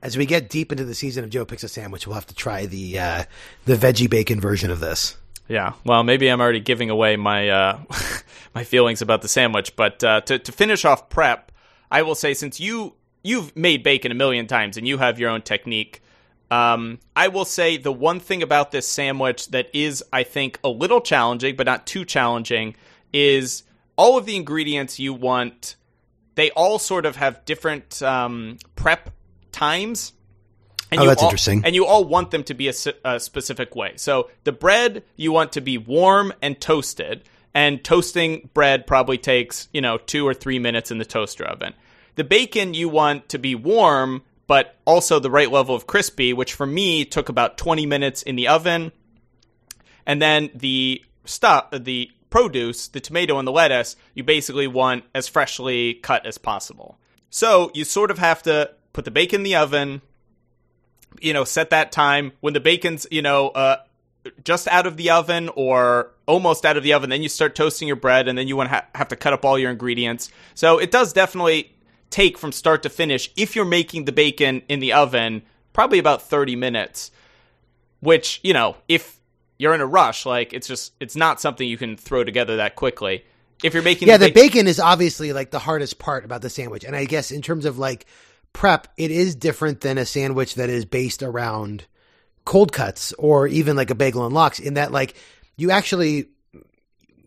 Speaker 3: As we get deep into the season of Joe Picks a Sandwich, we'll have to try the uh, the veggie bacon version of this.
Speaker 1: Yeah, well, maybe I'm already giving away my uh, my feelings about the sandwich. But uh, to to finish off prep, I will say since you you've made bacon a million times and you have your own technique, um, I will say the one thing about this sandwich that is, I think, a little challenging, but not too challenging, is all of the ingredients you want. They all sort of have different um, prep times. And
Speaker 3: Oh,
Speaker 1: you
Speaker 3: that's
Speaker 1: all-
Speaker 3: interesting.
Speaker 1: And you all want them to be a specific way. So the bread you want to be warm and toasted, and toasting bread probably takes you know two or three minutes in the toaster oven. The bacon you want to be warm, but also the right level of crispy, which for me took about twenty minutes in the oven. And then the stuff, the produce, the tomato and the lettuce, you basically want as freshly cut as possible. So you sort of have to put the bacon in the oven, you know, set that time when the bacon's, you know, uh, just out of the oven or almost out of the oven. Then you start toasting your bread, and then you want to ha- have to cut up all your ingredients. So it does definitely take from start to finish if you're making the bacon in the oven, probably about 30 minutes. Which you know, if you're in a rush, like it's just it's not something you can throw together that quickly. If you're making
Speaker 3: Yeah, the
Speaker 1: ba-
Speaker 3: bacon is obviously like the hardest part about the sandwich. And I guess in terms of like prep, it is different than a sandwich that is based around cold cuts or even like a bagel and lox in that like you actually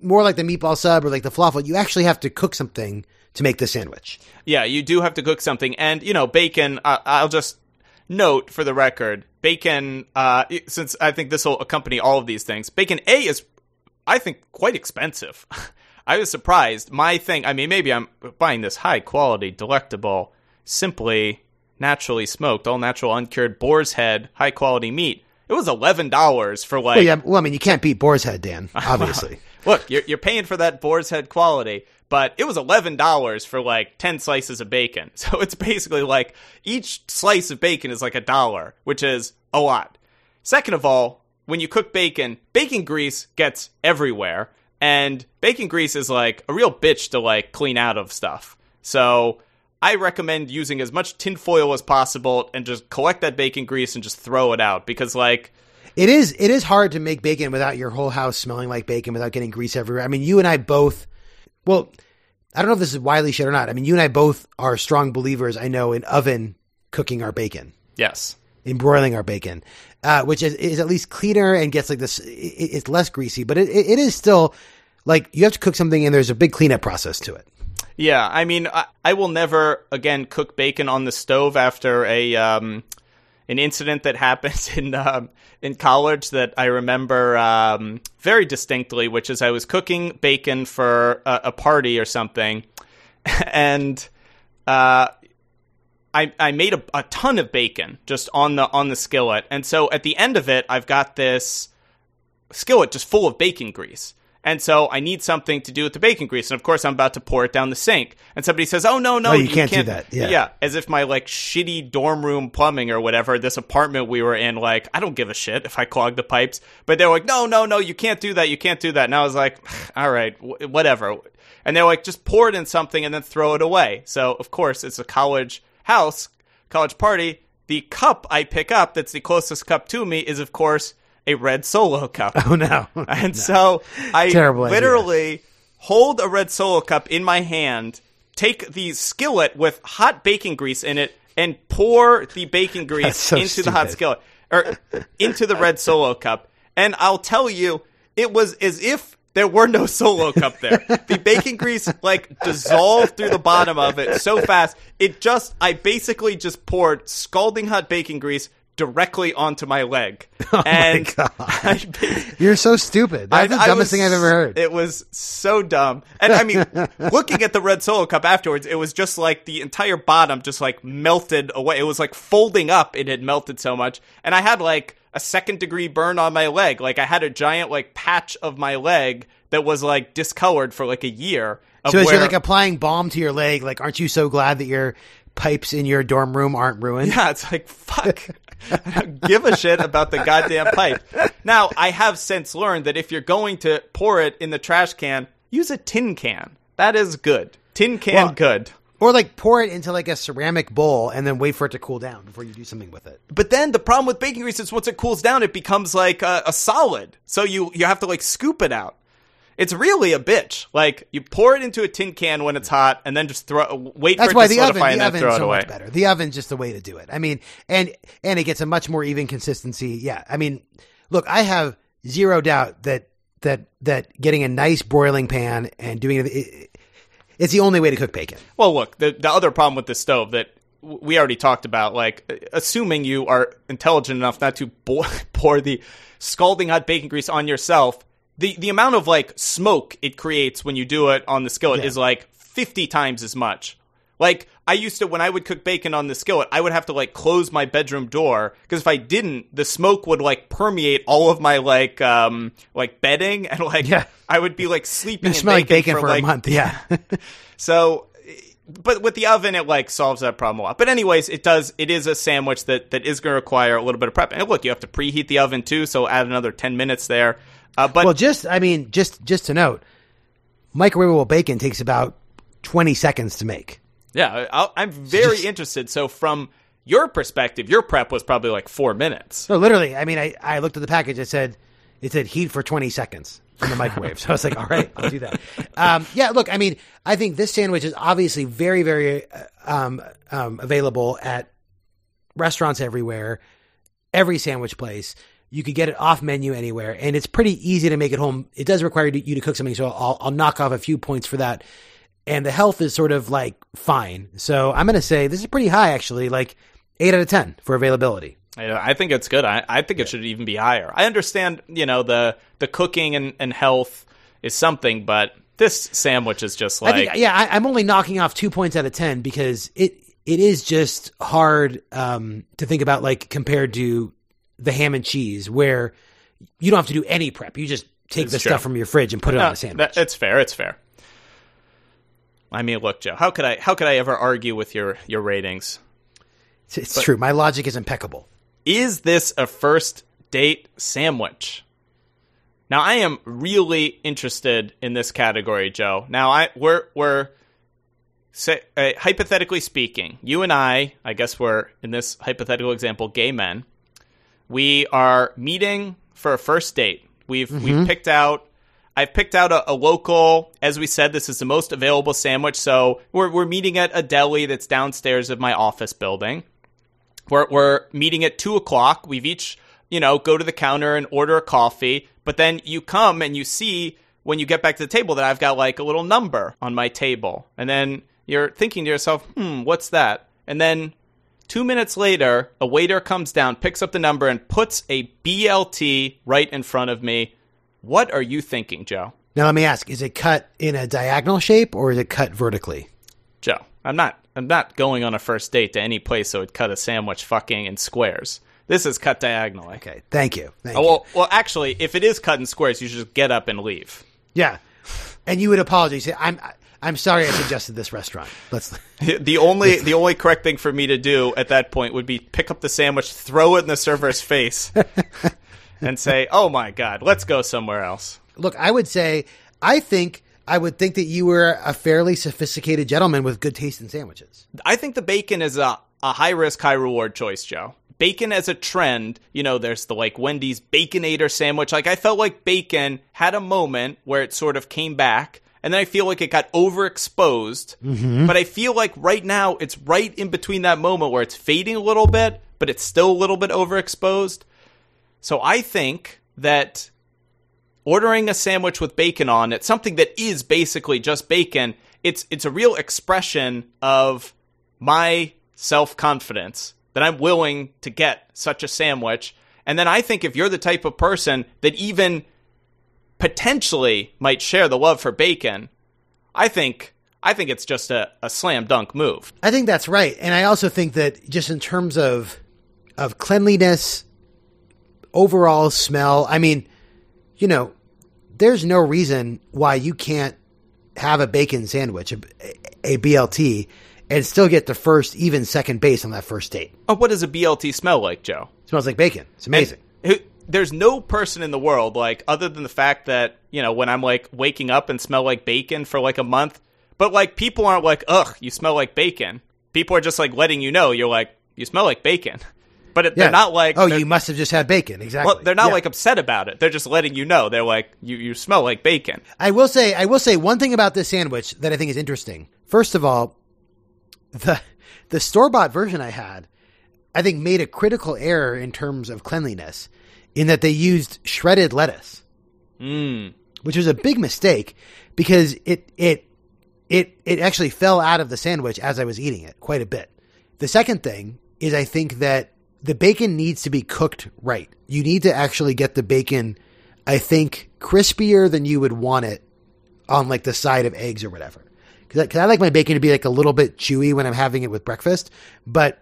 Speaker 3: more like the meatball sub or like the falafel, you actually have to cook something to make the sandwich.
Speaker 1: Yeah, you do have to cook something, and you know, bacon. I'll just note for the record, bacon. Uh, since I think this will accompany all of these things, bacon A is, I think, quite expensive. I was surprised. My thing. I mean, maybe I'm buying this high quality, delectable, simply naturally smoked, all natural, uncured boar's head, high quality meat. It was eleven dollars for like
Speaker 3: Well, yeah, well, I mean, you can't beat boar's head, Dan, obviously.
Speaker 1: Look, you're, you're paying for that boar's head quality, but it was $11 for like 10 slices of bacon. So it's basically like each slice of bacon is like a dollar, which is a lot. Second of all, when you cook bacon, bacon grease gets everywhere, and bacon grease is like a real bitch to like clean out of stuff. So I recommend using as much tinfoil as possible and just collect that bacon grease and just throw it out because like
Speaker 3: It is it is hard to make bacon without your whole house smelling like bacon without getting grease everywhere. I mean, you and I both well, I don't know if this is widely shared or not. I mean, you and I both are strong believers, I know, in oven cooking our bacon,
Speaker 1: yes.
Speaker 3: in broiling our bacon, uh, which is, is at least cleaner and gets like this. It, it's less greasy, but it, it is still like you have to cook something and there's a big cleanup process to it.
Speaker 1: Yeah, I mean, I, I will never again cook bacon on the stove after a um, an incident that happened in um, in college that I remember um, very distinctly, which is I was cooking bacon for a, a party or something, and uh, I I made a, a ton of bacon just on the on the skillet, and so at the end of it, I've got this skillet just full of bacon grease. And so I need something to do with the bacon grease. And of course, I'm about to pour it down the sink. And somebody says, Oh, no, no,
Speaker 3: Oh, you can't do that. Yeah.
Speaker 1: yeah. As if my like shitty dorm room plumbing or whatever, this apartment we were in, like, I don't give a shit if I clog the pipes. But they're like, No, no, no, you can't do that. You can't do that. And I was like, All right, wh- whatever. And they're like, Just pour it in something and then throw it away. So, of course, it's a college house, college party. The cup I pick up that's the closest cup to me is, of course, a red solo cup.
Speaker 3: Oh no!
Speaker 1: And so I
Speaker 3: Terrible idea.
Speaker 1: literally hold a red solo cup in my hand take the skillet with hot bacon grease in it and pour the bacon grease
Speaker 3: so
Speaker 1: into the hot skillet or into the red solo cup. And I'll tell you, it was as if there were no solo cup there. The bacon grease like dissolved through the bottom of it so fast. It just, I basically just poured scalding hot bacon grease directly onto my leg. Oh and
Speaker 3: God.
Speaker 1: I
Speaker 3: You're so stupid. That's
Speaker 1: I-
Speaker 3: the dumbest
Speaker 1: was-
Speaker 3: thing I've ever heard.
Speaker 1: It was so dumb. And I mean, looking at the red solo cup afterwards, it was just like the entire bottom just like melted away. It was like folding up. It had melted so much. And I had like a second degree burn on my leg. Like I had a giant like patch of my leg that was like discolored for like a year.
Speaker 3: So as
Speaker 1: where,
Speaker 3: you're like applying balm to your leg, like, aren't you so glad that your pipes in your dorm room aren't ruined?
Speaker 1: Yeah, it's like fuck. I don't give a shit about the goddamn pipe. Now, I have since learned that if you're going to pour it in the trash can, use a tin can. That is good. Tin can
Speaker 3: Well-
Speaker 1: good.
Speaker 3: Or like pour it into like a ceramic bowl and then wait for it to cool down before you do something with it.
Speaker 1: But then the problem with baking grease is once it cools down, it becomes like a, a solid. So you you have to like scoop it out. It's really a bitch. Like you pour it into a tin can when it's hot, and then just throw wait
Speaker 3: That's
Speaker 1: for it
Speaker 3: why
Speaker 1: to
Speaker 3: oven,
Speaker 1: solidify
Speaker 3: the
Speaker 1: and then throw it
Speaker 3: so
Speaker 1: away.
Speaker 3: much better. The oven's just the way to do it. I mean, and and it gets a much more even consistency. Yeah, I mean, look, I have zero doubt that that that getting a nice broiling pan and doing it, it it's the only way to cook bacon.
Speaker 1: Well, look, the the other problem with the stove that we already talked about, like assuming you are intelligent enough not to bo- pour the scalding hot bacon grease on yourself, the the amount of like smoke it creates when you do it on the skillet
Speaker 3: Yeah.
Speaker 1: is like fifty times as much. Like I used to when I would cook bacon on the skillet, I would have to like close my bedroom door because if I didn't, the smoke would like permeate all of my like um like bedding and like
Speaker 3: Yeah.
Speaker 1: I would be like sleeping.
Speaker 3: Smell like bacon for,
Speaker 1: like,
Speaker 3: a month. Yeah,
Speaker 1: so, but with the oven, it like solves that problem a lot. But anyways, it does. It is a sandwich that that is going to require a little bit of prep. And look, you have to preheat the oven too, so add another ten minutes there. Uh, but
Speaker 3: well, just I mean, just just to note, microwavable bacon takes about twenty seconds to make.
Speaker 1: yeah, I'll, I'm very interested. So from your perspective, your prep was probably like four minutes.
Speaker 3: No, literally. I mean, I, I looked at the package. It said it said heat for 20 seconds in the microwave. so I was like, all right, I'll do that. Um, yeah, look, I mean, I think this sandwich is obviously very, very uh, um, um, available at restaurants everywhere, every sandwich place. You could get it off menu anywhere, and it's pretty easy to make at home. It does require you to cook something, so I'll, I'll knock off a few points for that. And the health is sort of like fine. So I'm going to say this is pretty high, actually, like eight out of 10 for availability.
Speaker 1: I think it's good. I, I think it should even be higher. I understand, you know, the the cooking and, and health is something, but this sandwich is just like
Speaker 3: I think, yeah, I, I'm only knocking off two points out of ten because it it is just hard um, to think about, like compared to the ham and cheese, where you don't have to do any prep. You just take
Speaker 1: It's
Speaker 3: the
Speaker 1: true.
Speaker 3: stuff from your fridge and put it
Speaker 1: No,
Speaker 3: on the sandwich.
Speaker 1: that- it's fair. It's fair. I mean, look, Joe. How could I? How could I ever argue with your your ratings?
Speaker 3: it's it's true. My logic is impeccable.
Speaker 1: Is this a first date sandwich? Now, I am really interested in this category, Joe. Now, I we're we're say, uh, hypothetically speaking, you and I, I guess we're in this hypothetical example, gay men. We are meeting for a first date. We've we've picked out. I've picked out a, a local. As we said, this is the most available sandwich. So we're we're meeting at a deli that's downstairs of my office building. We're we're meeting at two o'clock. We've each you know go to the counter and order a coffee. But then you come and you see when you get back to the table that I've got like a little number on my table, and then you're thinking to yourself, hmm, what's that? And then Two minutes later, a waiter comes down, picks up the number, and puts a BLT right in front of me. What are you thinking, Joe?
Speaker 3: Now let me ask: Is it cut in a diagonal shape or is it cut vertically?
Speaker 1: Joe, I'm not. I'm not going on a first date to any place that would cut a sandwich fucking in squares. This is cut diagonally.
Speaker 3: Okay, thank you. Thank
Speaker 1: Oh,
Speaker 3: you.
Speaker 1: well, well, actually, if it is cut in squares, you should just get up and leave.
Speaker 3: Yeah, and you would apologize. I'm I'm sorry I suggested this restaurant. Let's.
Speaker 1: The only the only correct thing for me to do at that point would be pick up the sandwich, throw it in the server's face, and say, "Oh my god, let's go somewhere else."
Speaker 3: Look, I would say I think I would think that you were a fairly sophisticated gentleman with good taste in sandwiches.
Speaker 1: I think the bacon is a, a high risk, high reward choice, Joe. Bacon as a trend, you know, there's the like Wendy's Baconator sandwich. Like, I felt like bacon had a moment where it sort of came back. And then I feel like it got overexposed.
Speaker 3: Mm-hmm.
Speaker 1: But I feel like right now it's right in between that moment where it's fading a little bit, but it's still a little bit overexposed. So I think that ordering a sandwich with bacon on it, something that is basically just bacon, it's it's a real expression of my self-confidence that I'm willing to get such a sandwich. And then I think if you're the type of person that even potentially might share the love for bacon, I think I think it's just a, a slam dunk move.
Speaker 3: I think that's right, and I also think that just in terms of of cleanliness, overall smell. I mean, you know, there's no reason why you can't have a bacon sandwich, a, a BLT, and still get the first, even second base on that first date.
Speaker 1: Oh, what does a BLT smell like, Joe?
Speaker 3: It smells like bacon. It's amazing.
Speaker 1: who- there's no person in the world like other than the fact that you know when I'm like waking up and smell like bacon for like a month, but like people aren't like ugh you smell like bacon. People are just like letting you know you're like you smell like bacon, but it,
Speaker 3: Yeah.
Speaker 1: they're not like
Speaker 3: oh, you must have just had bacon. Exactly.
Speaker 1: well they're not
Speaker 3: Yeah.
Speaker 1: like upset about it. They're just letting you know they're like you you smell like bacon.
Speaker 3: I will say, I will say one thing about this sandwich that I think is interesting. First of all, the the store bought version I had, I think made a critical error in terms of cleanliness, in that they used shredded lettuce,
Speaker 1: Mm.
Speaker 3: which was a big mistake because it it it it actually fell out of the sandwich as I was eating it quite a bit. The second thing is I think that the bacon needs to be cooked right. You need to actually get the bacon, I think, crispier than you would want it on like the side of eggs or whatever. Because I, like my bacon to be like a little bit chewy when I'm having it with breakfast, but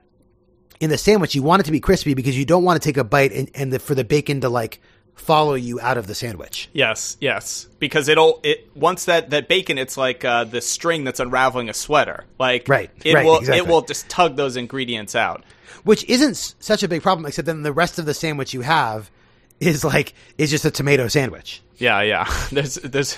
Speaker 3: in the sandwich you want it to be crispy because you don't want to take a bite and, and the, for the bacon to like follow you out of the sandwich.
Speaker 1: Yes, yes, because it'll it once that that bacon, it's like uh, the string that's unraveling a sweater. Like
Speaker 3: Right,
Speaker 1: it
Speaker 3: right,
Speaker 1: will
Speaker 3: exactly.
Speaker 1: it will just tug those ingredients out.
Speaker 3: which isn't s- such a big problem, except then the rest of the sandwich you have is like is just a tomato sandwich.
Speaker 1: Yeah, yeah. There's there's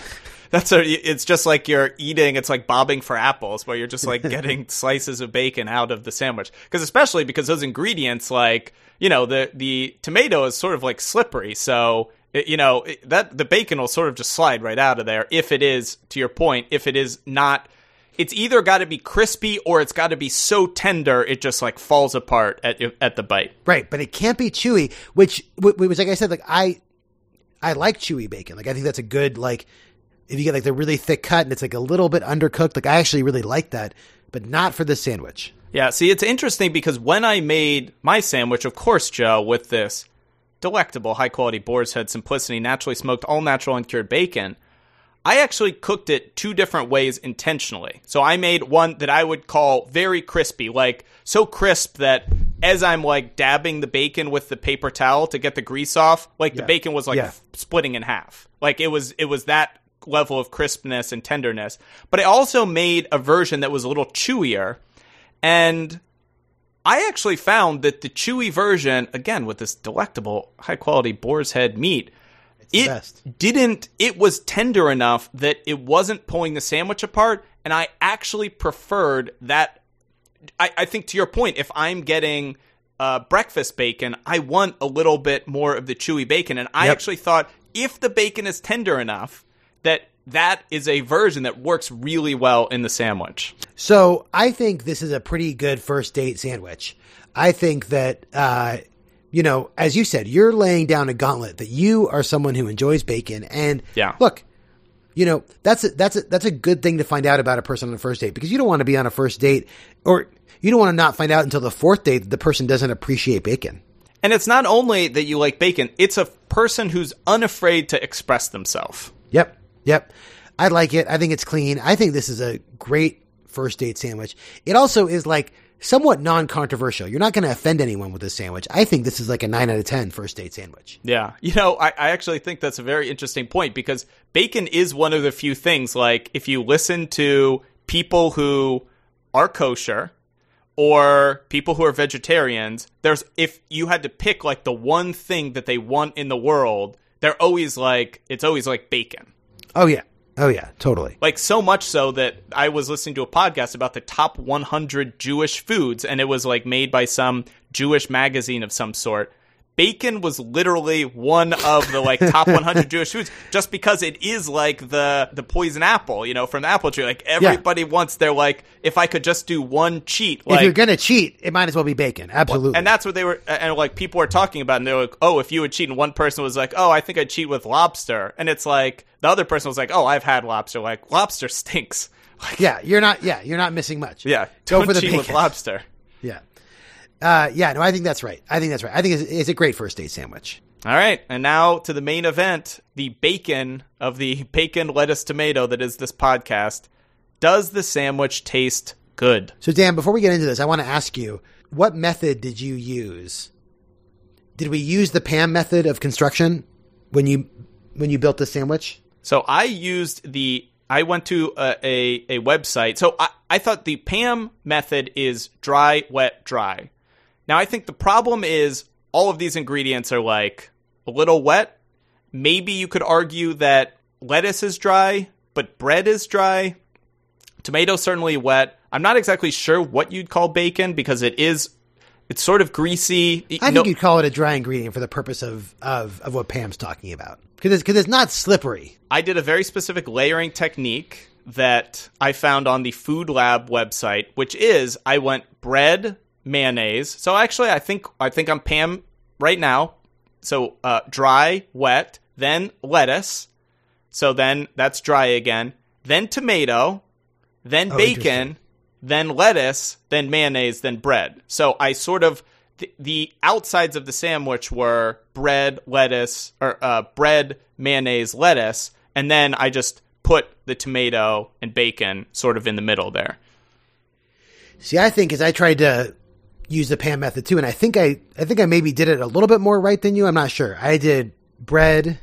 Speaker 1: that's a it's just like you're eating it's like bobbing for apples where you're just like getting slices of bacon out of the sandwich. Cuz especially because those ingredients like, you know, the the tomato is sort of like slippery, so it, you know, it, that the bacon will sort of just slide right out of there if it is to your point, if it is not it's either got to be crispy or it's got to be so tender it just like falls apart at at the bite.
Speaker 3: Right, but it can't be chewy. Which, wh- which, like I said, like I, I like chewy bacon. Like I think that's a good like. If you get like the really thick cut and it's like a little bit undercooked, like I actually really like that, but not for this sandwich.
Speaker 1: Yeah, see, it's interesting because when I made my sandwich, of course, Joe, with this delectable, high quality boar's head simplicity, naturally smoked, all natural uncured bacon, I actually cooked it two different ways intentionally. So I made one that I would call very crispy, like so crisp that as I'm like dabbing the bacon with the paper towel to get the grease off, like the bacon was like
Speaker 3: Yeah.
Speaker 1: f- splitting in half. Like it was it was that level of crispness and tenderness. But I also made a version that was a little chewier and I actually found that the chewy version, again with this delectable high quality boar's head meat, it
Speaker 3: best.
Speaker 1: didn't it was tender enough that it wasn't pulling the sandwich apart, and I actually preferred that I, I think to your point, if I'm getting uh, breakfast bacon, I want a little bit more of the chewy bacon, and I
Speaker 3: Yep.
Speaker 1: actually thought if the bacon is tender enough, that that is a version that works really well in the sandwich.
Speaker 3: So I think this is a pretty good first date sandwich. I think that, uh, you know, as you said, you're laying down a gauntlet that you are someone who enjoys bacon. And
Speaker 1: Yeah.
Speaker 3: look, you know, that's a, that's a, that's a good thing to find out about a person on a first date because you don't want to be on a first date or you don't want to not find out until the fourth date that the person doesn't appreciate bacon.
Speaker 1: And it's not only that you like bacon; it's a person who's unafraid to express themselves.
Speaker 3: Yep. Yep. I like it. I think it's clean. I think this is a great first date sandwich. It also is like somewhat non-controversial. You're not going to offend anyone with this sandwich. I think this is like a 9 out of 10 first date sandwich.
Speaker 1: Yeah. You know, I, I actually think that's a very interesting point because bacon is one of the few things, like, if you listen to people who are kosher or people who are vegetarians, there's, if you had to pick, like, the one thing that they want in the world, they're always like, it's always like bacon.
Speaker 3: Oh yeah. Oh yeah, totally.
Speaker 1: Like, so much so that I was listening to a podcast about the top 100 Jewish foods, and it was like made by some Jewish magazine of some sort. Bacon was literally one of the like top 100 Jewish foods just because it is like the the poison apple, you know, from the apple tree. Like everybody wants their like if I could just do one cheat, like
Speaker 3: if you're gonna cheat, it might as well be bacon. Absolutely.
Speaker 1: and that's what they were and like people were talking about and they're like, "Oh, if you would cheat." And one person was like, "Oh, I think I'd cheat with lobster." And it's like the other person was like, "Oh, I've had lobster. Like lobster stinks." Like
Speaker 3: yeah, you're not. Yeah, you're not missing much.
Speaker 1: yeah,
Speaker 3: go
Speaker 1: don't
Speaker 3: for the
Speaker 1: cheat
Speaker 3: bacon.
Speaker 1: with lobster.
Speaker 3: Yeah. Uh, yeah, no, I think that's right. I think that's right. I think it's, it's a great first date sandwich.
Speaker 1: All right, and now to the main event, the bacon of the bacon lettuce tomato that is this podcast. Does the sandwich taste good?
Speaker 3: So, Dan, before we get into this, I want to ask you what method did you use? Did we use the Pam method of construction when you when you built the sandwich?
Speaker 1: So I used the I went to a, a, a website. So I, I thought the PAM method is dry, wet, dry. Now I think the problem is all of these ingredients are like a little wet. Maybe you could argue that lettuce is dry, but bread is dry. Tomato certainly wet. I'm not exactly sure what you'd call bacon because it is it's sort of greasy.
Speaker 3: I
Speaker 1: No-
Speaker 3: think you'd call it a dry ingredient for the purpose of of, of what Pam's talking about because it's, 'cause it's not slippery.
Speaker 1: I did a very specific layering technique that I found on the Food Lab website, which is I went bread, mayonnaise. So actually, I think I think I'm Pam right now. So uh, dry, wet, then lettuce. So then that's dry again. Then tomato, then
Speaker 3: Oh,
Speaker 1: bacon, then lettuce, then mayonnaise, then bread. So I sort of the, the outsides of the sandwich were bread, lettuce, or uh, bread, mayonnaise, lettuce, and then I just put the tomato and bacon sort of in the middle there.
Speaker 3: See, I think as I tried to use the Pam method too, and I think I I think I maybe did it a little bit more right than you. I'm not sure. I did bread,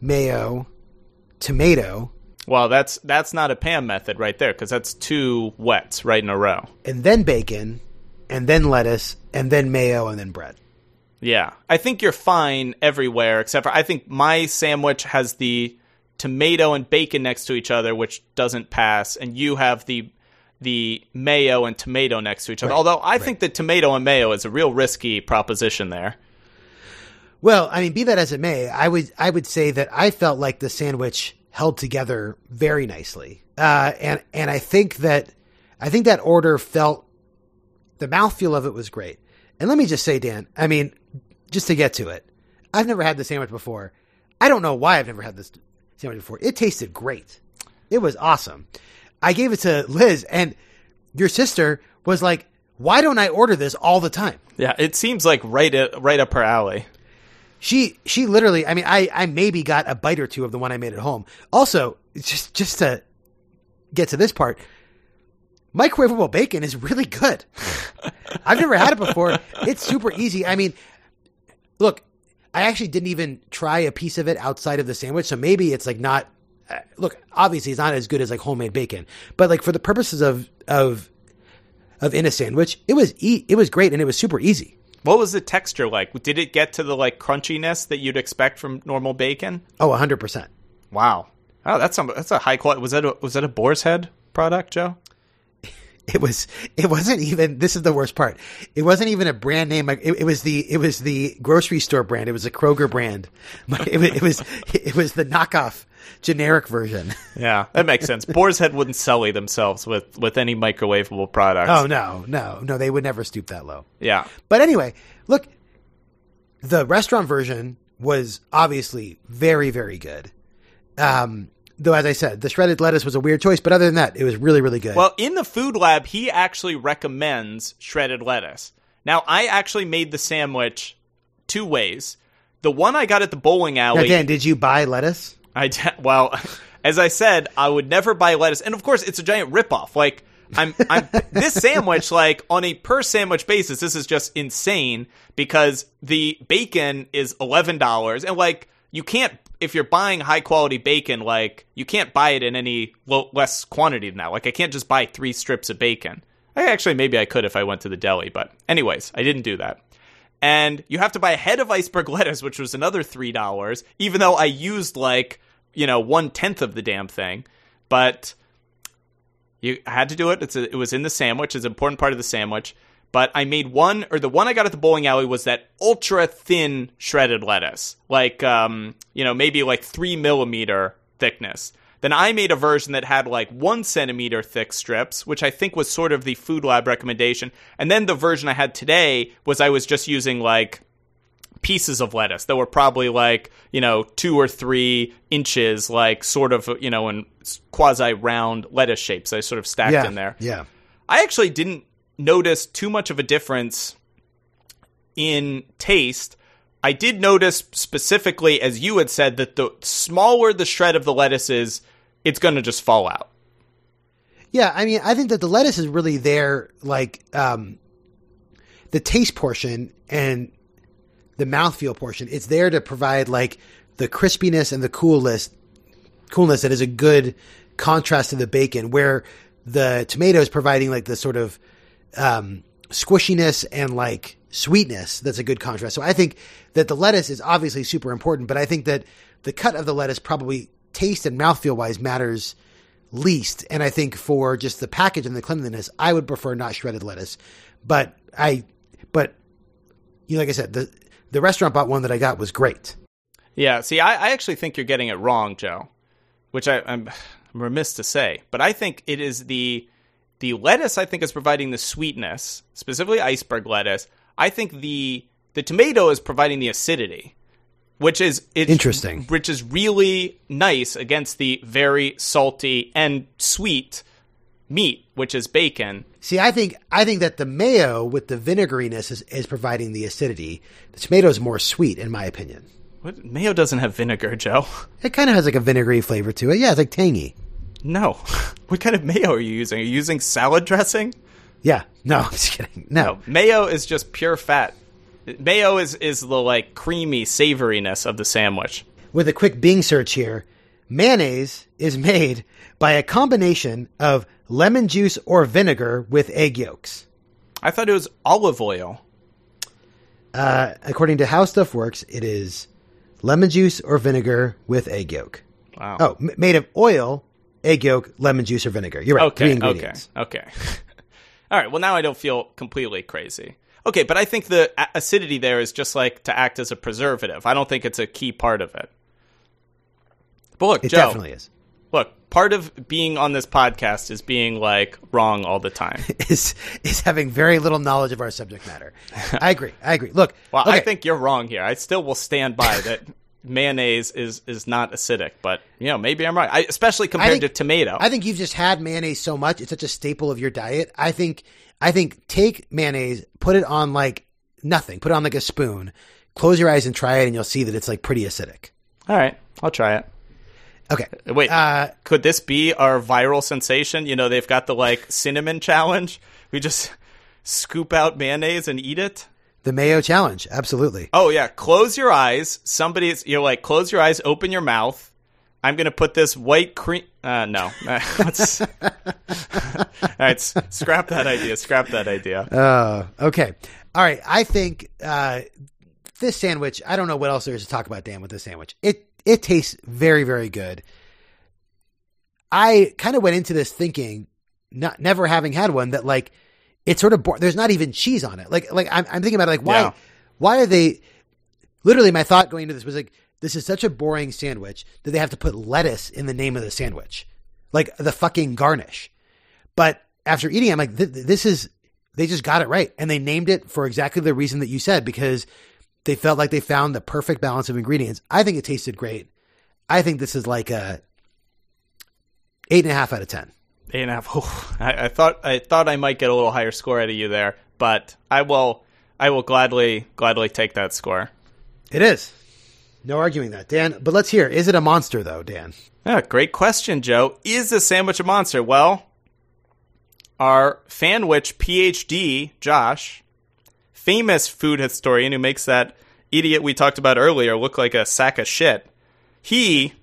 Speaker 3: mayo, tomato,
Speaker 1: Well, that's that's not a Pam method right there because that's two wets right in a row.
Speaker 3: and then bacon, and then lettuce, and then mayo, and then bread.
Speaker 1: Yeah. I think you're fine everywhere except for I think my sandwich has the tomato and bacon next to each other which doesn't pass and you have the the mayo and tomato next to each other.
Speaker 3: Right,
Speaker 1: Although I think that tomato and mayo is a real risky proposition there.
Speaker 3: Well, I mean, be that as it may, I would I would say that I felt like the sandwich held together very nicely, uh, and and I think that I think that order felt the mouthfeel of it was great. And let me just say, Dan, I mean, just to get to it, I've never had the sandwich before. I don't know why I've never had this sandwich before. It tasted great. It was awesome. I gave it to Liz, and your sister was like, "Why don't I order this all the time?"
Speaker 1: Yeah, it seems like right at, right up her alley.
Speaker 3: She she literally I mean I I maybe got a bite or two of the one I made at home. Also, just just to get to this part, microwavable bacon is really good. I've never had it before. It's super easy. I mean, look, I actually didn't even try a piece of it outside of the sandwich, so maybe it's like not Uh, look, obviously it's not as good as like homemade bacon, but like for the purposes of of of in a sandwich, it was e- it was great and it was super easy.
Speaker 1: What was the texture like? Did it get to the like crunchiness that you'd expect from normal bacon?
Speaker 3: Oh, 100%.
Speaker 1: Wow. Oh, that's some that's a high quality. Was that a, was that a boar's head product, Joe?
Speaker 3: It was it wasn't even this is the worst part. It wasn't even a brand name. It, it was the it was the grocery store brand. It was a kroger brand. It was it was, it was the knockoff generic version.
Speaker 1: Yeah, that makes sense. Boar's Head wouldn't sully themselves with with any microwavable products.
Speaker 3: oh no no no they would never stoop that low.
Speaker 1: Yeah.
Speaker 3: but anyway look the restaurant version was obviously very very good. Um though as i said the shredded lettuce was a weird choice but other than that it was really really good
Speaker 1: Well, in the food lab, he actually recommends shredded lettuce. Now, I actually made the sandwich two ways. The one I got at the bowling
Speaker 3: now
Speaker 1: alley.
Speaker 3: dan did you buy lettuce
Speaker 1: I d- well, as I said, I would never buy lettuce, and of course, it's a giant ripoff. Like I'm, I'm this sandwich, like on a per sandwich basis, this is just insane because the bacon is eleven dollars, and like you can't if you're buying high quality bacon, like you can't buy it in any lo- less quantity than that. Like I can't just buy three strips of bacon. I actually maybe I could if I went to the deli, but anyways, I didn't do that and you have to buy a head of iceberg lettuce, which was another three dollars. Even though I used like you know one tenth of the damn thing, but you had to do it. It's a, it was in the sandwich. It's an important part of the sandwich. But I made one, or the one I got at the bowling alley was that ultra thin shredded lettuce, like um, you know maybe like three millimeter thickness. Then I made a version that had like one centimeter thick strips, which I think was sort of the food lab recommendation. And then the version I had today was I was just using like pieces of lettuce that were probably like you know two or three inches like sort of you know in quasi round lettuce shapes i sort of stacked
Speaker 3: yeah,
Speaker 1: in there
Speaker 3: Yeah.
Speaker 1: i actually didn't notice too much of a difference in taste i did notice specifically as you had said that the smaller the shred of the lettuce is it's going to just fall out
Speaker 3: Yeah, I mean, I think that the lettuce is really there, like um, the taste portion and the mouthfeel portion. It's there to provide like the crispiness and the coolness, coolness that is a good contrast to the bacon. Where the tomato is providing like the sort of um, squishiness and like sweetness that's a good contrast. So I think that the lettuce is obviously super important, but I think that the cut of the lettuce probably taste and mouthfeel wise matters least. And I think for just the package and the cleanliness, I would prefer not shredded lettuce. But I, but you know, like I said, the the restaurant bought one that I got was great.
Speaker 1: Yeah, see, I, I actually think you're getting it wrong, Joe, which I, I'm, I'm remiss to say, but I think it is the the lettuce. I think is providing the sweetness, specifically iceberg lettuce. I think the the tomato is providing the acidity, which is it's,
Speaker 3: Interesting.
Speaker 1: which is really nice against the very salty and sweet meat, which is bacon.
Speaker 3: See, I think I think that the mayo with the vinegariness is, is providing the acidity. The tomato is more sweet, in my opinion.
Speaker 1: What mayo doesn't have vinegar, Joe?
Speaker 3: It kind of has like a vinegary flavor to it. Yeah, it's like tangy.
Speaker 1: No. What kind of mayo are you using? Are you using salad dressing?
Speaker 3: Yeah, no, I'm just kidding. No,
Speaker 1: Mayo is just pure fat. Mayo is is the like creamy savoriness of the sandwich.
Speaker 3: with a quick Bing search here, mayonnaise is made by a combination of lemon juice or vinegar with egg yolks.
Speaker 1: I thought it was olive oil.
Speaker 3: Uh, according to How Stuff Works, it is lemon juice or vinegar with egg yolk.
Speaker 1: Wow.
Speaker 3: Oh, m- made of oil, egg yolk, lemon juice, or vinegar. You're right.
Speaker 1: Okay. Okay. Okay. All right. Well, now I don't feel completely crazy. Okay, but I think the acidity there is just like to act as a preservative. I don't think it's a key part of it. But look,
Speaker 3: It
Speaker 1: Joe.
Speaker 3: definitely is.
Speaker 1: Look, part of being on this podcast is being like wrong all the time.
Speaker 3: Is is having very little knowledge of our subject matter. I agree. I agree. Look,
Speaker 1: Well, I think you're wrong here. I still will stand by that mayonnaise is is not acidic, but you know maybe I'm right. I, especially compared
Speaker 3: think-
Speaker 1: to tomato.
Speaker 3: I think you've just had mayonnaise so much; it's such a staple of your diet. I think, I think, take mayonnaise, put it on like nothing, put it on like a spoon, close your eyes and try it, and you'll see that it's like pretty acidic.
Speaker 1: All right, I'll try it.
Speaker 3: Okay,
Speaker 1: Wait,
Speaker 3: Uh,
Speaker 1: could this be our viral sensation? You know, they've got the like cinnamon challenge. We just scoop out mayonnaise and eat it.
Speaker 3: The mayo challenge, absolutely.
Speaker 1: Oh yeah, close your eyes. Somebody's you're like close your eyes, open your mouth. I'm gonna put this white cream. Uh, no, Let's- all right, scrap that idea. Scrap that idea.
Speaker 3: Uh, okay, all right. I think uh, this sandwich. I don't know what else there is to talk about, Dan, with this sandwich. It it tastes very very good. I kind of went into this thinking, not never having had one, that like it's sort of bo- there's not even cheese on it. Like like I'm, I'm thinking about it, like why
Speaker 1: Yeah.
Speaker 3: why are they? Literally, my thought going into this was like this is such a boring sandwich that they have to put lettuce in the name of the sandwich, like the fucking garnish. But after eating, it, I'm like, th- th- this is they just got it right, and they named it for exactly the reason that you said because they felt like they found the perfect balance of ingredients. I think it tasted great. I think this is like a eight and a half out of ten.
Speaker 1: Eight and a half. Oof. I, I thought I thought I might get a little higher score out of you there, but I will I will gladly gladly take that score.
Speaker 3: It is. No arguing that, Dan. But let's hear. Is it a monster though, Dan?
Speaker 1: Yeah, great question, Joe. Is the sandwich a monster? Well, our Fanwich PhD, Josh, famous food historian who makes that idiot we talked about earlier look like a sack of shit, he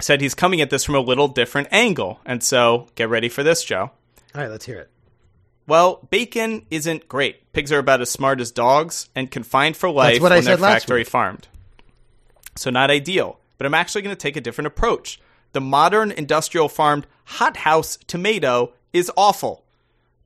Speaker 1: said he's coming at this from a little different angle. And so get ready for this, Joe.
Speaker 3: All right, let's hear it.
Speaker 1: Well, bacon isn't great. Pigs are about as smart as dogs and confined for life
Speaker 3: what I
Speaker 1: when they're factory
Speaker 3: week.
Speaker 1: farmed. So not ideal. But I'm actually going to take a different approach. The modern industrial farmed hothouse tomato is awful.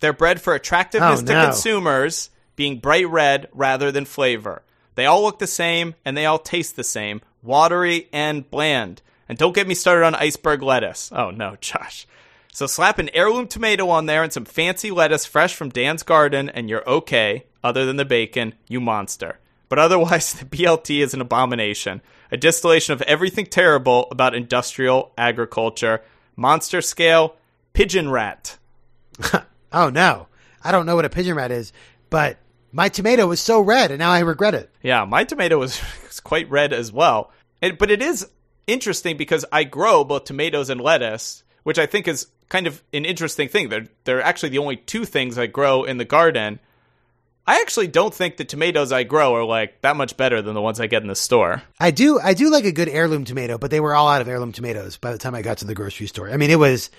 Speaker 1: They're bred for attractiveness
Speaker 3: Oh,
Speaker 1: to
Speaker 3: no.
Speaker 1: consumers, being bright red rather than flavor. They all look the same and they all taste the same, watery and bland. And don't get me started on iceberg lettuce. Oh no, Josh. So slap an heirloom tomato on there and some fancy lettuce fresh from Dan's garden, and you're okay, other than the bacon, you monster. But otherwise, the BLT is an abomination. A distillation of everything terrible about industrial agriculture. Monster scale, pigeon rat.
Speaker 3: Oh no, I don't know what a pigeon rat is, but my tomato was so red, and now I regret it.
Speaker 1: Yeah, my tomato was, was quite red as well. It, but it is interesting because I grow both tomatoes and lettuce, which I think is kind of an interesting thing. They're they're actually the only two things I grow in the garden. I actually don't think the tomatoes I grow are like that much better than the ones I get in the store.
Speaker 3: I do, I do like a good heirloom tomato, but they were all out of heirloom tomatoes by the time I got to the grocery store. I mean, it was,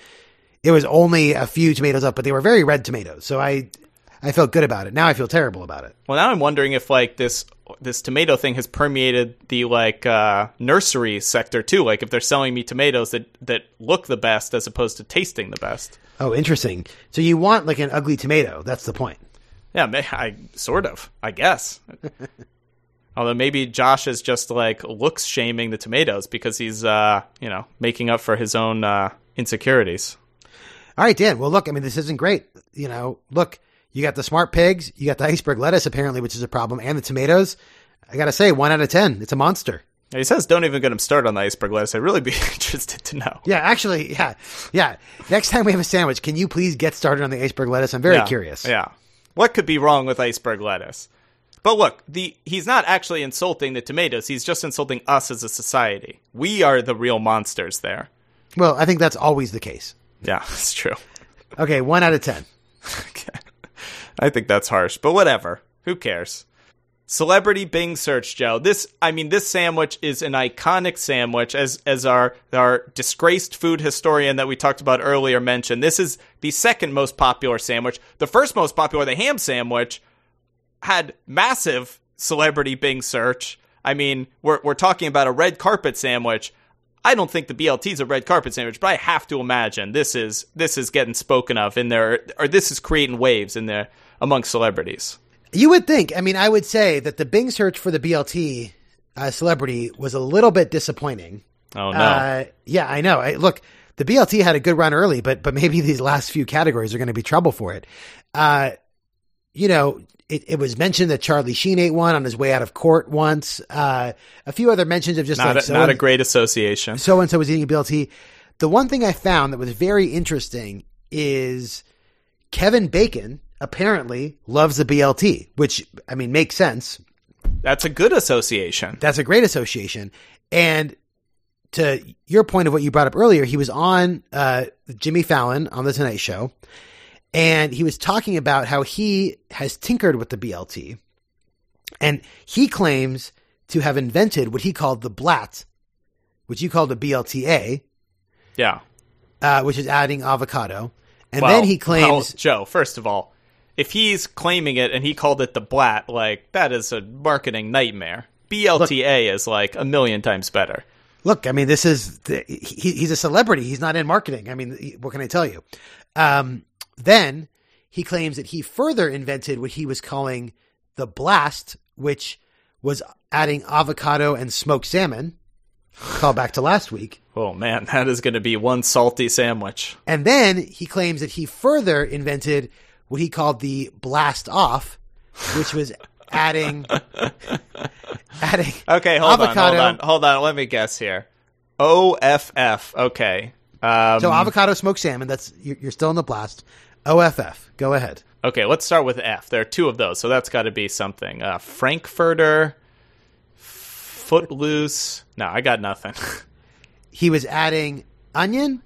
Speaker 3: it was only a few tomatoes up, but they were very red tomatoes. So I, I felt good about it. Now I feel terrible about it.
Speaker 1: Well, now I'm wondering if like this this tomato thing has permeated the like uh, nursery sector too. Like if they're selling me tomatoes that that look the best as opposed to tasting the best.
Speaker 3: Oh, interesting. So you want like an ugly tomato? That's the point.
Speaker 1: Yeah, I sort of, I guess. Although maybe Josh is just like looks shaming the tomatoes because he's uh, you know, making up for his own uh, insecurities.
Speaker 3: All right, Dan. Well, look, I mean, this isn't great. You know, look, you got the smart pigs, you got the iceberg lettuce, apparently, which is a problem, and the tomatoes. I gotta say, one out of ten. It's a monster.
Speaker 1: He says don't even get him started on the iceberg lettuce. I'd really be interested to know.
Speaker 3: Yeah, actually, yeah, yeah. Next time we have a sandwich, can you please get started on the iceberg lettuce? I'm very
Speaker 1: Yeah,
Speaker 3: curious.
Speaker 1: Yeah. What could be wrong with iceberg lettuce? But look, the he's not actually insulting the tomatoes. He's just insulting us as a society. We are the real monsters there.
Speaker 3: Well, I think that's always the case.
Speaker 1: Yeah, it's true.
Speaker 3: Okay, one out of ten.
Speaker 1: I think that's harsh, but whatever. Who cares? Celebrity Bing search, Joe. This, I mean, this sandwich is an iconic sandwich, as as our our disgraced food historian that we talked about earlier mentioned. This is the second most popular sandwich. The first most popular, the ham sandwich, had massive celebrity Bing search. I mean, we're we're talking about a red carpet sandwich. I don't think the BLT is a red carpet sandwich, but I have to imagine this is this is getting spoken of in there, or this is creating waves in there among celebrities.
Speaker 3: You would think. I mean, I would say that the Bing search for the BLT uh, celebrity was a little bit disappointing.
Speaker 1: Oh no!
Speaker 3: Uh, yeah, I know. I, look, the BLT had a good run early, but but maybe these last few categories are going to be trouble for it. Uh, you know, it, it was mentioned that Charlie Sheen ate one on his way out of court once. Uh, a few other mentions of just
Speaker 1: not
Speaker 3: like
Speaker 1: a, not a great association.
Speaker 3: so and so was eating a BLT. The one thing I found that was very interesting is Kevin Bacon apparently loves the BLT, which I mean makes sense.
Speaker 1: That's a good association.
Speaker 3: That's a great association. And to your point of what you brought up earlier, he was on uh, Jimmy Fallon on the Tonight Show, and he was talking about how he has tinkered with the BLT, and he claims to have invented what he called the Blat, which you called a BLTA,
Speaker 1: Yeah.
Speaker 3: uh, which is adding avocado, and
Speaker 1: Well,
Speaker 3: then he
Speaker 1: well,
Speaker 3: claims
Speaker 1: Joe. First of all, if he's claiming it and he called it the blat, like that is a marketing nightmare. BLTA is like a million times better.
Speaker 3: Look, I mean, this is the, he, he's a celebrity. He's not in marketing. I mean, what can I tell you? Um, then he claims that he further invented what he was calling the blast, which was adding avocado and smoked salmon. Call back to last week.
Speaker 1: Oh man, that is going to be one salty sandwich.
Speaker 3: And then he claims that he further invented what he called the blast off, which was adding adding
Speaker 1: Okay, hold
Speaker 3: avocado.
Speaker 1: on, hold on, hold on. Let me guess here. OFF. Okay. Um,
Speaker 3: So avocado smoked salmon. That's you're you're still in the blast. OFF. Go ahead.
Speaker 1: okay, let's start with F. There are two of those, so that's got to be something. Uh, Frankfurter, Footloose. No, I got nothing.
Speaker 3: He was adding onion.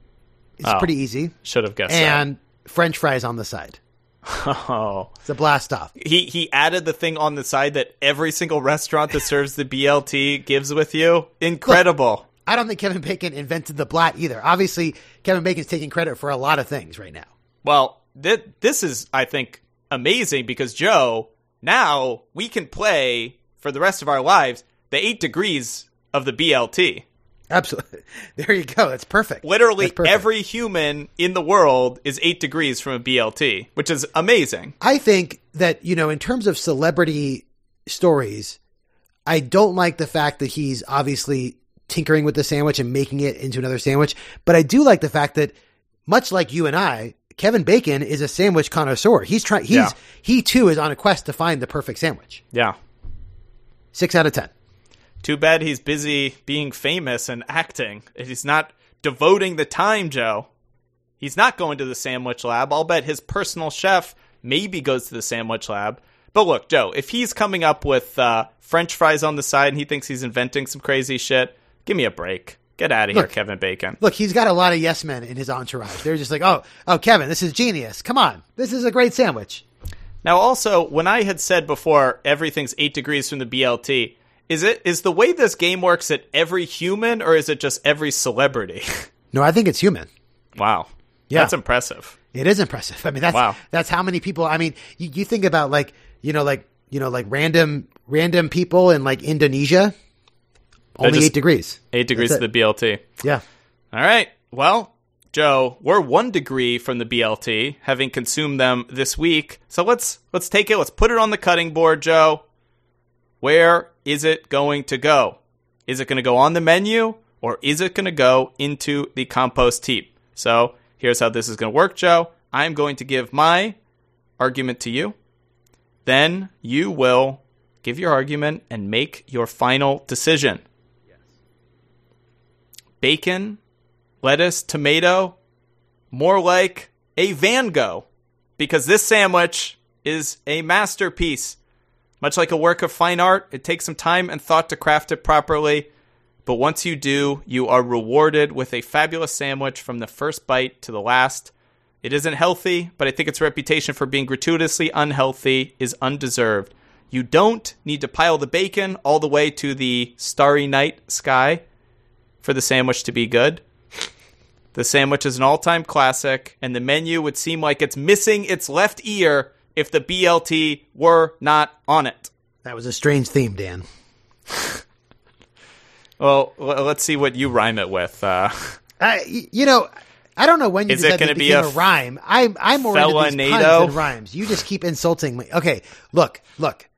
Speaker 3: It's
Speaker 1: Oh.
Speaker 3: pretty easy.
Speaker 1: Should have guessed
Speaker 3: And French fries on the side.
Speaker 1: Oh.
Speaker 3: It's a blast off.
Speaker 1: He he added the thing on the side that every single restaurant that serves the BLT gives with you. Incredible.
Speaker 3: I don't think Kevin Bacon invented the blat either. Obviously, Kevin Bacon's taking credit for a lot of things right now.
Speaker 1: Well, th- this is I think amazing because Joe, now we can play for the rest of our lives the 8 degrees of the BLT.
Speaker 3: Absolutely. There you go. That's perfect.
Speaker 1: Literally
Speaker 3: That's perfect.
Speaker 1: every human in the world is eight degrees from a BLT, which is amazing.
Speaker 3: I think that, you know, in terms of celebrity stories, I don't like the fact that he's obviously tinkering with the sandwich and making it into another sandwich. But I do like the fact that, much like you and I, Kevin Bacon is a sandwich connoisseur. He's trying, he's,
Speaker 1: Yeah.
Speaker 3: he too is on a quest to find the perfect sandwich.
Speaker 1: Yeah.
Speaker 3: Six out of 10.
Speaker 1: Too bad he's busy being famous and acting. He's not devoting the time, Joe. He's not going to the sandwich lab. I'll bet his personal chef maybe goes to the sandwich lab. But look, Joe, if he's coming up with uh, French fries on the side and he thinks he's inventing some crazy shit, give me a break. Get out of here, Kevin Bacon.
Speaker 3: Look, he's got a lot of yes men in his entourage. They're just like, oh, oh, Kevin, this is genius. Come on. This is a great sandwich.
Speaker 1: Now, also, when I had said before everything's eight degrees from the BLT, is it is the way this game works at every human or is it just every celebrity?
Speaker 3: No, I think it's human.
Speaker 1: wow,
Speaker 3: Yeah.
Speaker 1: that's impressive.
Speaker 3: It is impressive. I mean, that's
Speaker 1: Wow.
Speaker 3: that's how many people. I mean, you, you think about like you know, like you know, like random random people in like Indonesia. Only eight degrees.
Speaker 1: Eight degrees
Speaker 3: That's
Speaker 1: to the BLT.
Speaker 3: Yeah.
Speaker 1: All right. Well, Joe, we're one degree from the BLT, having consumed them this week. So let's let's take it. Let's put it on the cutting board, Joe. Where is it going to go? Is it going to go on the menu, or is it going to go into the compost heap? So here's how this is going to work, Joe. I'm going to give my argument to you. Then you will give your argument and make your final decision. Bacon, lettuce, tomato, more like a Van Gogh, because this sandwich is a masterpiece. Much like a work of fine art, it takes some time and thought to craft it properly. But once you do, you are rewarded with a fabulous sandwich from the first bite to the last. It isn't healthy, but I think its reputation for being gratuitously unhealthy is undeserved. You don't need to pile the bacon all the way to the starry night sky for the sandwich to be good. The sandwich is an all time classic, and the menu would seem like it's missing its left ear if the BLT were not on it.
Speaker 3: That was a strange theme, Dan.
Speaker 1: Well, l- let's see what you rhyme it with. Uh,
Speaker 3: y- you know, I don't know when you
Speaker 1: Is it
Speaker 3: decided
Speaker 1: gonna be a
Speaker 3: a, rhyme. I'm I'm more into these puns than rhymes. You just keep insulting me. Okay, look, look.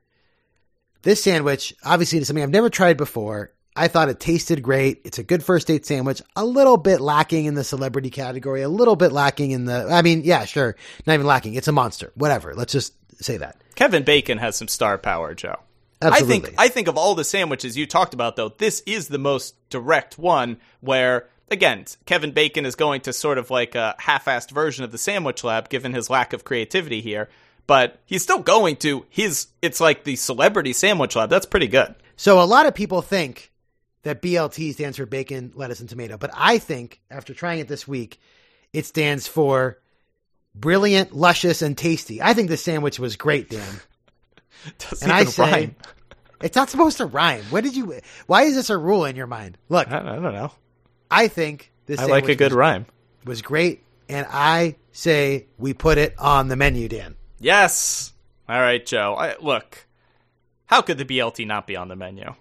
Speaker 3: This sandwich, obviously, is something I've never tried before. I thought it tasted great. It's a good first date sandwich. A little bit lacking in the celebrity category. A little bit lacking in the. I mean, yeah, sure, not even lacking. It's a monster. Whatever. Let's just say that.
Speaker 1: Kevin Bacon has some star power, Joe.
Speaker 3: Absolutely.
Speaker 1: I think I think of all the sandwiches you talked about though, this is the most direct one where again, Kevin Bacon is going to sort of like a half-assed version of the sandwich lab given his lack of creativity here, but he's still going to his it's like the celebrity sandwich lab. That's pretty good.
Speaker 3: So a lot of people think that BLT stands for bacon, lettuce, and tomato, but I think after trying it this week, it stands for brilliant, luscious, and tasty. I think the sandwich was great, Dan.
Speaker 1: Doesn't
Speaker 3: And I say
Speaker 1: rhyme.
Speaker 3: it's not supposed to rhyme. What did you? Why is this a rule in your mind? Look,
Speaker 1: I, I don't know.
Speaker 3: I think this
Speaker 1: I like a good
Speaker 3: was,
Speaker 1: rhyme.
Speaker 3: was great, and I say we put it on the menu, Dan.
Speaker 1: Yes. All right, Joe. I, look, how could the BLT not be on the menu?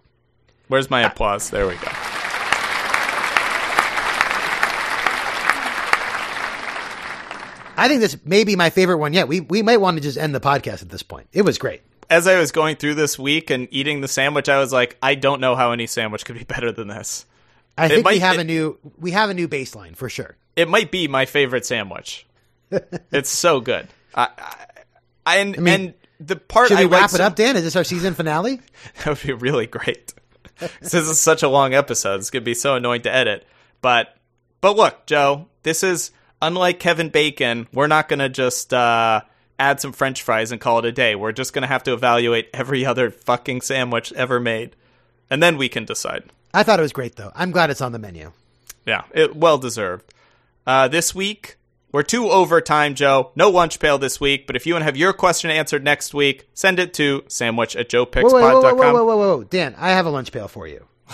Speaker 1: Where's my applause? There we go.
Speaker 3: I think this may be my favorite one yet. We we might want to just end the podcast at this point. It was great.
Speaker 1: As I was going through this week and eating the sandwich, I was like, I don't know how any sandwich could be better than this.
Speaker 3: I think we have
Speaker 1: it-
Speaker 3: a new we have a new baseline for sure.
Speaker 1: It might be my favorite sandwich. it's so good. I, I, and
Speaker 3: mean,
Speaker 1: and the part
Speaker 3: Should
Speaker 1: I
Speaker 3: wrap
Speaker 1: like
Speaker 3: it up, Dan? Is this our season finale?
Speaker 1: That would be really great. This is such a long episode. It's gonna be so annoying to edit. But but look, Joe, this is unlike Kevin Bacon. We're not gonna just uh, add some French fries and call it a day. We're just gonna have to evaluate every other fucking sandwich ever made, and then we can decide.
Speaker 3: I thought it was great though. I'm glad it's on the menu.
Speaker 1: Yeah, it well deserved. Uh, this week we're two overtime, Joe. No lunch pail this week, but if you want to have your question answered next week, send it to sandwich at
Speaker 3: Whoa, whoa, whoa, whoa, whoa, whoa, whoa, whoa, Dan! I have a lunch pail for you.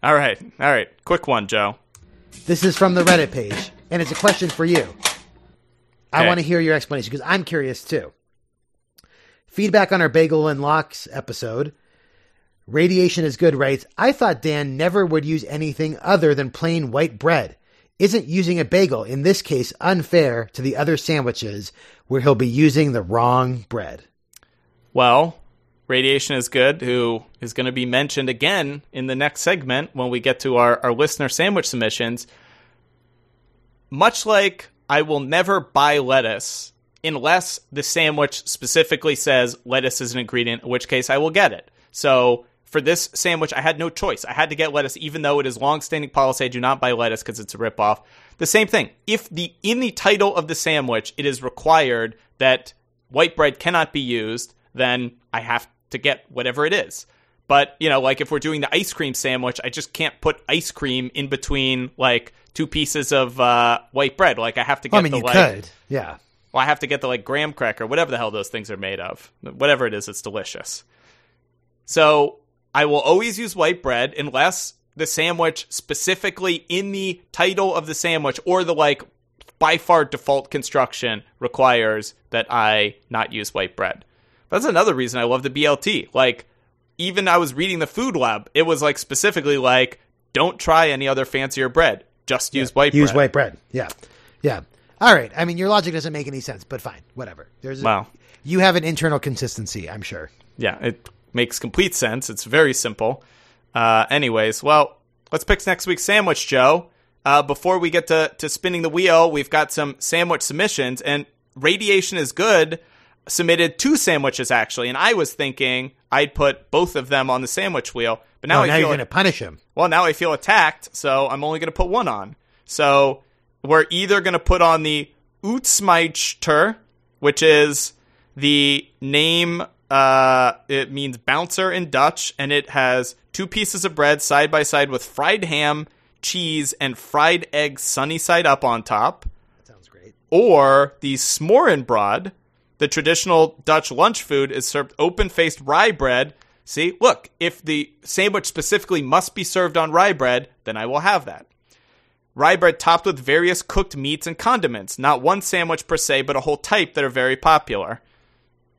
Speaker 1: All right, all right. Quick one, Joe.
Speaker 3: This is from the Reddit page, and it's a question for you. I
Speaker 1: Okay.
Speaker 3: want to hear your explanation because I'm curious too. Feedback on our Bagel and Lox episode. Radiation is good writes, I thought Dan never would use anything other than plain white bread. Isn't using a bagel, in this case, unfair to the other sandwiches where he'll be using the wrong bread?
Speaker 1: Well, Radiation is Good, who is going to be mentioned again in the next segment when we get to our, our listener sandwich submissions. Much like I will never buy lettuce unless the sandwich specifically says lettuce is an ingredient, in which case I will get it. So for this sandwich, I had no choice. I had to get lettuce, even though it is long-standing policy I do not buy lettuce because it's a ripoff. The same thing. If the in the title of the sandwich it is required that white bread cannot be used, then I have to get whatever it is. But, you know, like if we're doing the ice cream sandwich, I just can't put ice cream in between like two pieces of uh, white bread. Like I have to get
Speaker 3: I mean,
Speaker 1: the
Speaker 3: you
Speaker 1: like
Speaker 3: could. Yeah.
Speaker 1: well, I have to get the like graham cracker, whatever the hell those things are made of. Whatever it is, it's delicious. So I will always use white bread unless the sandwich specifically in the title of the sandwich or the like by far default construction requires that I not use white bread. That's another reason I love the BLT. Like, even I was reading the food lab, it was like specifically like, don't try any other fancier bread. Just use white
Speaker 3: Use
Speaker 1: bread.
Speaker 3: Use white bread. Yeah. Yeah. All right. I mean, your logic doesn't make any sense, but fine. Whatever. There's a-
Speaker 1: Wow.
Speaker 3: you have an internal consistency, I'm sure.
Speaker 1: Yeah, it makes complete sense. It's very simple. Uh, anyways, well, let's pick next week's sandwich, Joe. Uh, before we get to, to spinning the wheel, we've got some sandwich submissions, and Radiation is Good submitted two sandwiches, actually. And I was thinking I'd put both of them on the sandwich wheel, but now
Speaker 3: Oh,
Speaker 1: I
Speaker 3: now
Speaker 1: feel
Speaker 3: you're going to punish him.
Speaker 1: well, now I feel attacked, so I'm only going to put one on. So we're either going to put on the Uitsmijter, which is the name, uh, it means bouncer in Dutch, and it has two pieces of bread side by side with fried ham, cheese, and fried egg sunny side up on top
Speaker 3: Sounds great.
Speaker 1: or the Smørrebrød, the traditional Dutch lunch food, is served open faced rye bread. See, look, if the sandwich specifically must be served on rye bread, then I will have that. Rye bread topped with various cooked meats and condiments, not one sandwich per se, but a whole type that are very popular.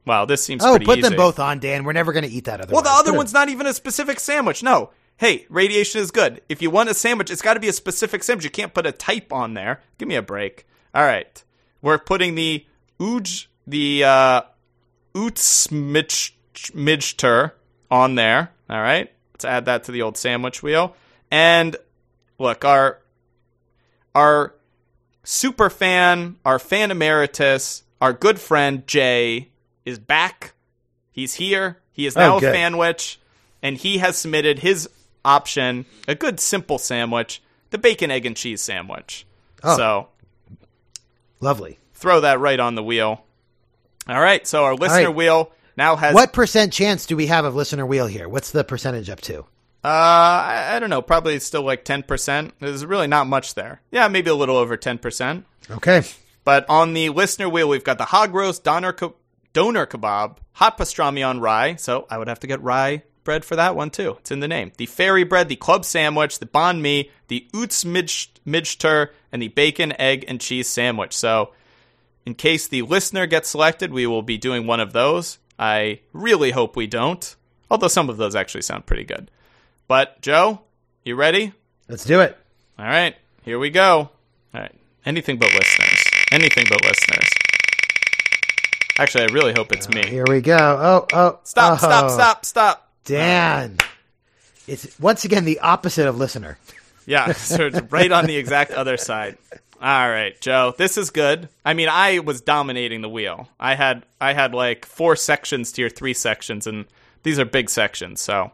Speaker 1: Wow, this seems
Speaker 3: Oh, put
Speaker 1: easy.
Speaker 3: them both on, Dan. We're never going to eat that otherwise.
Speaker 1: Well, the other one's not even a specific sandwich. No. Hey, radiation is good. If you want a sandwich, it's got to be a specific sandwich. You can't put a type on there. Give me a break. All right. We're putting the Uj, the uh, on there. All right. Let's add that to the old sandwich wheel. And look, our our super fan, our fan emeritus, our good friend Jay is back. He's here. He is now
Speaker 3: Oh,
Speaker 1: a
Speaker 3: good.
Speaker 1: fanwich, and he has submitted his option, a good simple sandwich, the bacon, egg, and cheese sandwich.
Speaker 3: Oh.
Speaker 1: So
Speaker 3: Lovely.
Speaker 1: throw that right on the wheel. All right, so our listener
Speaker 3: right.
Speaker 1: wheel now has
Speaker 3: What percent chance do we have of listener wheel here? What's the percentage up to?
Speaker 1: Uh, I, I don't know. Probably still like ten percent. There's really not much there. Yeah, maybe a little over ten percent.
Speaker 3: Okay.
Speaker 1: But on the listener wheel, we've got the hog roast, doner, ke- doner kebab, hot pastrami on rye. So I would have to get rye bread for that one too. It's in the name. The fairy bread, the club sandwich, the banh mi, the uitsmijter, and the bacon, egg, and cheese sandwich. So in case the listener gets selected, we will be doing one of those. I really hope we don't. Although some of those actually sound pretty good. But Joe, you ready?
Speaker 3: Let's do it.
Speaker 1: All right, here we go. All right, anything but listeners. Anything but listeners. Actually, I really hope it's me.
Speaker 3: Here we go. Oh, oh.
Speaker 1: Stop,
Speaker 3: oh.
Speaker 1: stop, stop, stop.
Speaker 3: Dan. It's once again the opposite of listener.
Speaker 1: Yeah, so it's right on the exact other side. All right, Joe, this is good. I mean, I was dominating the wheel. I had I had like four sections to your three sections, and these are big sections. So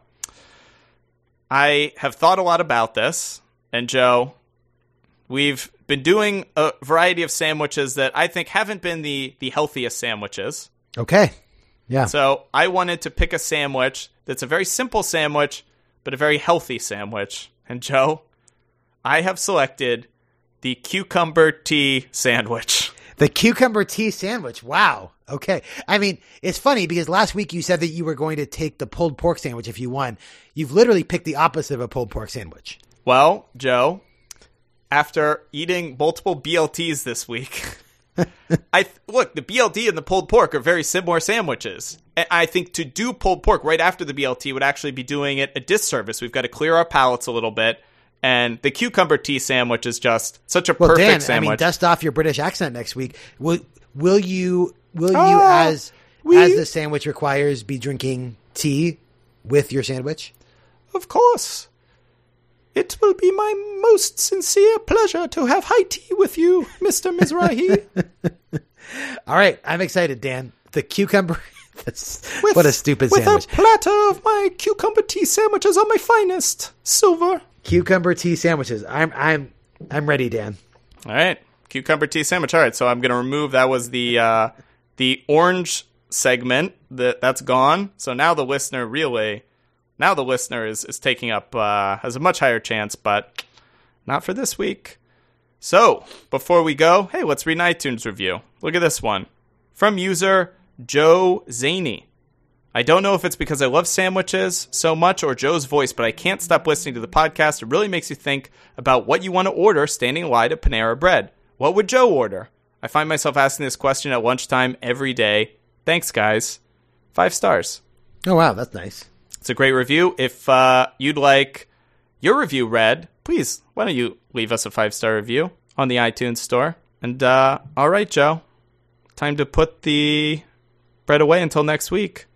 Speaker 1: I have thought a lot about this, and Joe, we've been doing a variety of sandwiches that I think haven't been the the healthiest sandwiches.
Speaker 3: Okay. Yeah.
Speaker 1: So I wanted to pick a sandwich that's a very simple sandwich, but a very healthy sandwich. And Joe, I have selected the cucumber tea sandwich.
Speaker 3: The cucumber tea sandwich. Wow. Okay. I mean, it's funny because last week you said that you were going to take the pulled pork sandwich if you won. You've literally picked the opposite of a pulled pork sandwich.
Speaker 1: Well, Joe, after eating multiple BLTs this week, I th- look, the BLT and the pulled pork are very similar sandwiches. I think to do pulled pork right after the BLT would actually be doing it a disservice. We've got to clear our palates a little bit. And the cucumber tea sandwich is just such a
Speaker 3: Well,
Speaker 1: perfect
Speaker 3: Dan,
Speaker 1: sandwich.
Speaker 3: I mean, dust off your British accent next week. Will will you will you
Speaker 1: Ah,
Speaker 3: as
Speaker 1: we-
Speaker 3: as the sandwich requires be drinking tea with your sandwich?
Speaker 1: Of course. It will be my most sincere pleasure to have high tea with you, Mr. Mizrahi.
Speaker 3: All right, I'm excited, Dan. The cucumber. That's
Speaker 1: With-
Speaker 3: what a stupid
Speaker 1: with
Speaker 3: sandwich.
Speaker 1: a platter of my cucumber tea sandwiches on my finest. Silver.
Speaker 3: cucumber tea sandwiches. I'm I'm I'm ready, Dan.
Speaker 1: All right. Cucumber tea sandwich. All right, so I'm going to remove that was the uh the orange segment that that's gone. So now the listener really now the listener is is taking up uh has a much higher chance, but not for this week. So, before we go, hey, let's read an iTunes review. Look at this one. From user Joe Zaney. I don't know if it's because I love sandwiches so much or Joe's voice, but I can't stop listening to the podcast. It really makes you think about what you want to order standing in line at Panera Bread. What would Joe order? I find myself asking this question at lunchtime every day. Thanks, guys. Five stars.
Speaker 3: Oh wow, that's nice.
Speaker 1: It's a great review. If uh, you'd like your review read, please, why don't you leave us a five star review on the iTunes store? And uh, all right, Joe, time to put the bread away until next week.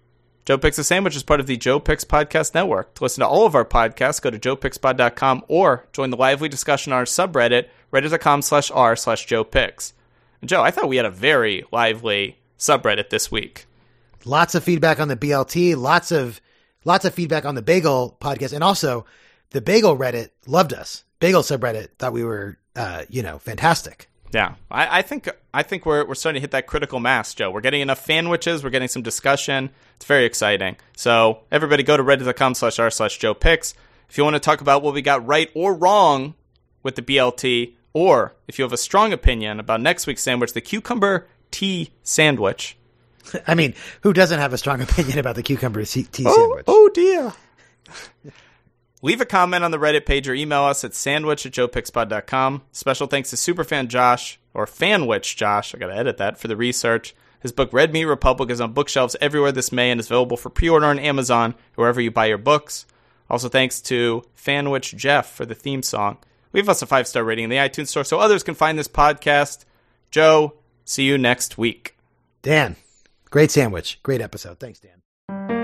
Speaker 1: Joe Picks a Sandwich is part of the Joe Picks Podcast Network. To listen to all of our podcasts, go to joepickspod.com or join the lively discussion on our subreddit, reddit.com slash r slash Joe Picks. Joe, I thought we had a very lively subreddit this week.
Speaker 3: Lots of feedback on the BLT. Lots of lots of feedback on the Bagel podcast, and also the Bagel Reddit loved us. Bagel subreddit thought we were, uh, you know, fantastic.
Speaker 1: Yeah, I, I think I think we're we're starting to hit that critical mass, Joe. We're getting enough fanwiches. We're getting some discussion. It's very exciting. So everybody, go to reddit.com slash r slash Joe Picks if you want to talk about what we got right or wrong with the BLT, or if you have a strong opinion about next week's sandwich, the cucumber tea sandwich.
Speaker 3: I mean, who doesn't have a strong opinion about the cucumber tea tea
Speaker 1: Oh,
Speaker 3: sandwich?
Speaker 1: oh dear. Leave a comment on the Reddit page or email us at sandwich at joepickspod.com. Special thanks to superfan Josh, or fanwich Josh, I gotta edit that, for the research. His book Red Meat Republic is on bookshelves everywhere this May and is available for pre-order on Amazon, wherever you buy your books. Also thanks to fanwich Jeff for the theme song. Leave us a five-star rating in the iTunes store so others can find this podcast. Joe, see you next week.
Speaker 3: Dan, Great sandwich. Great episode. Thanks, Dan.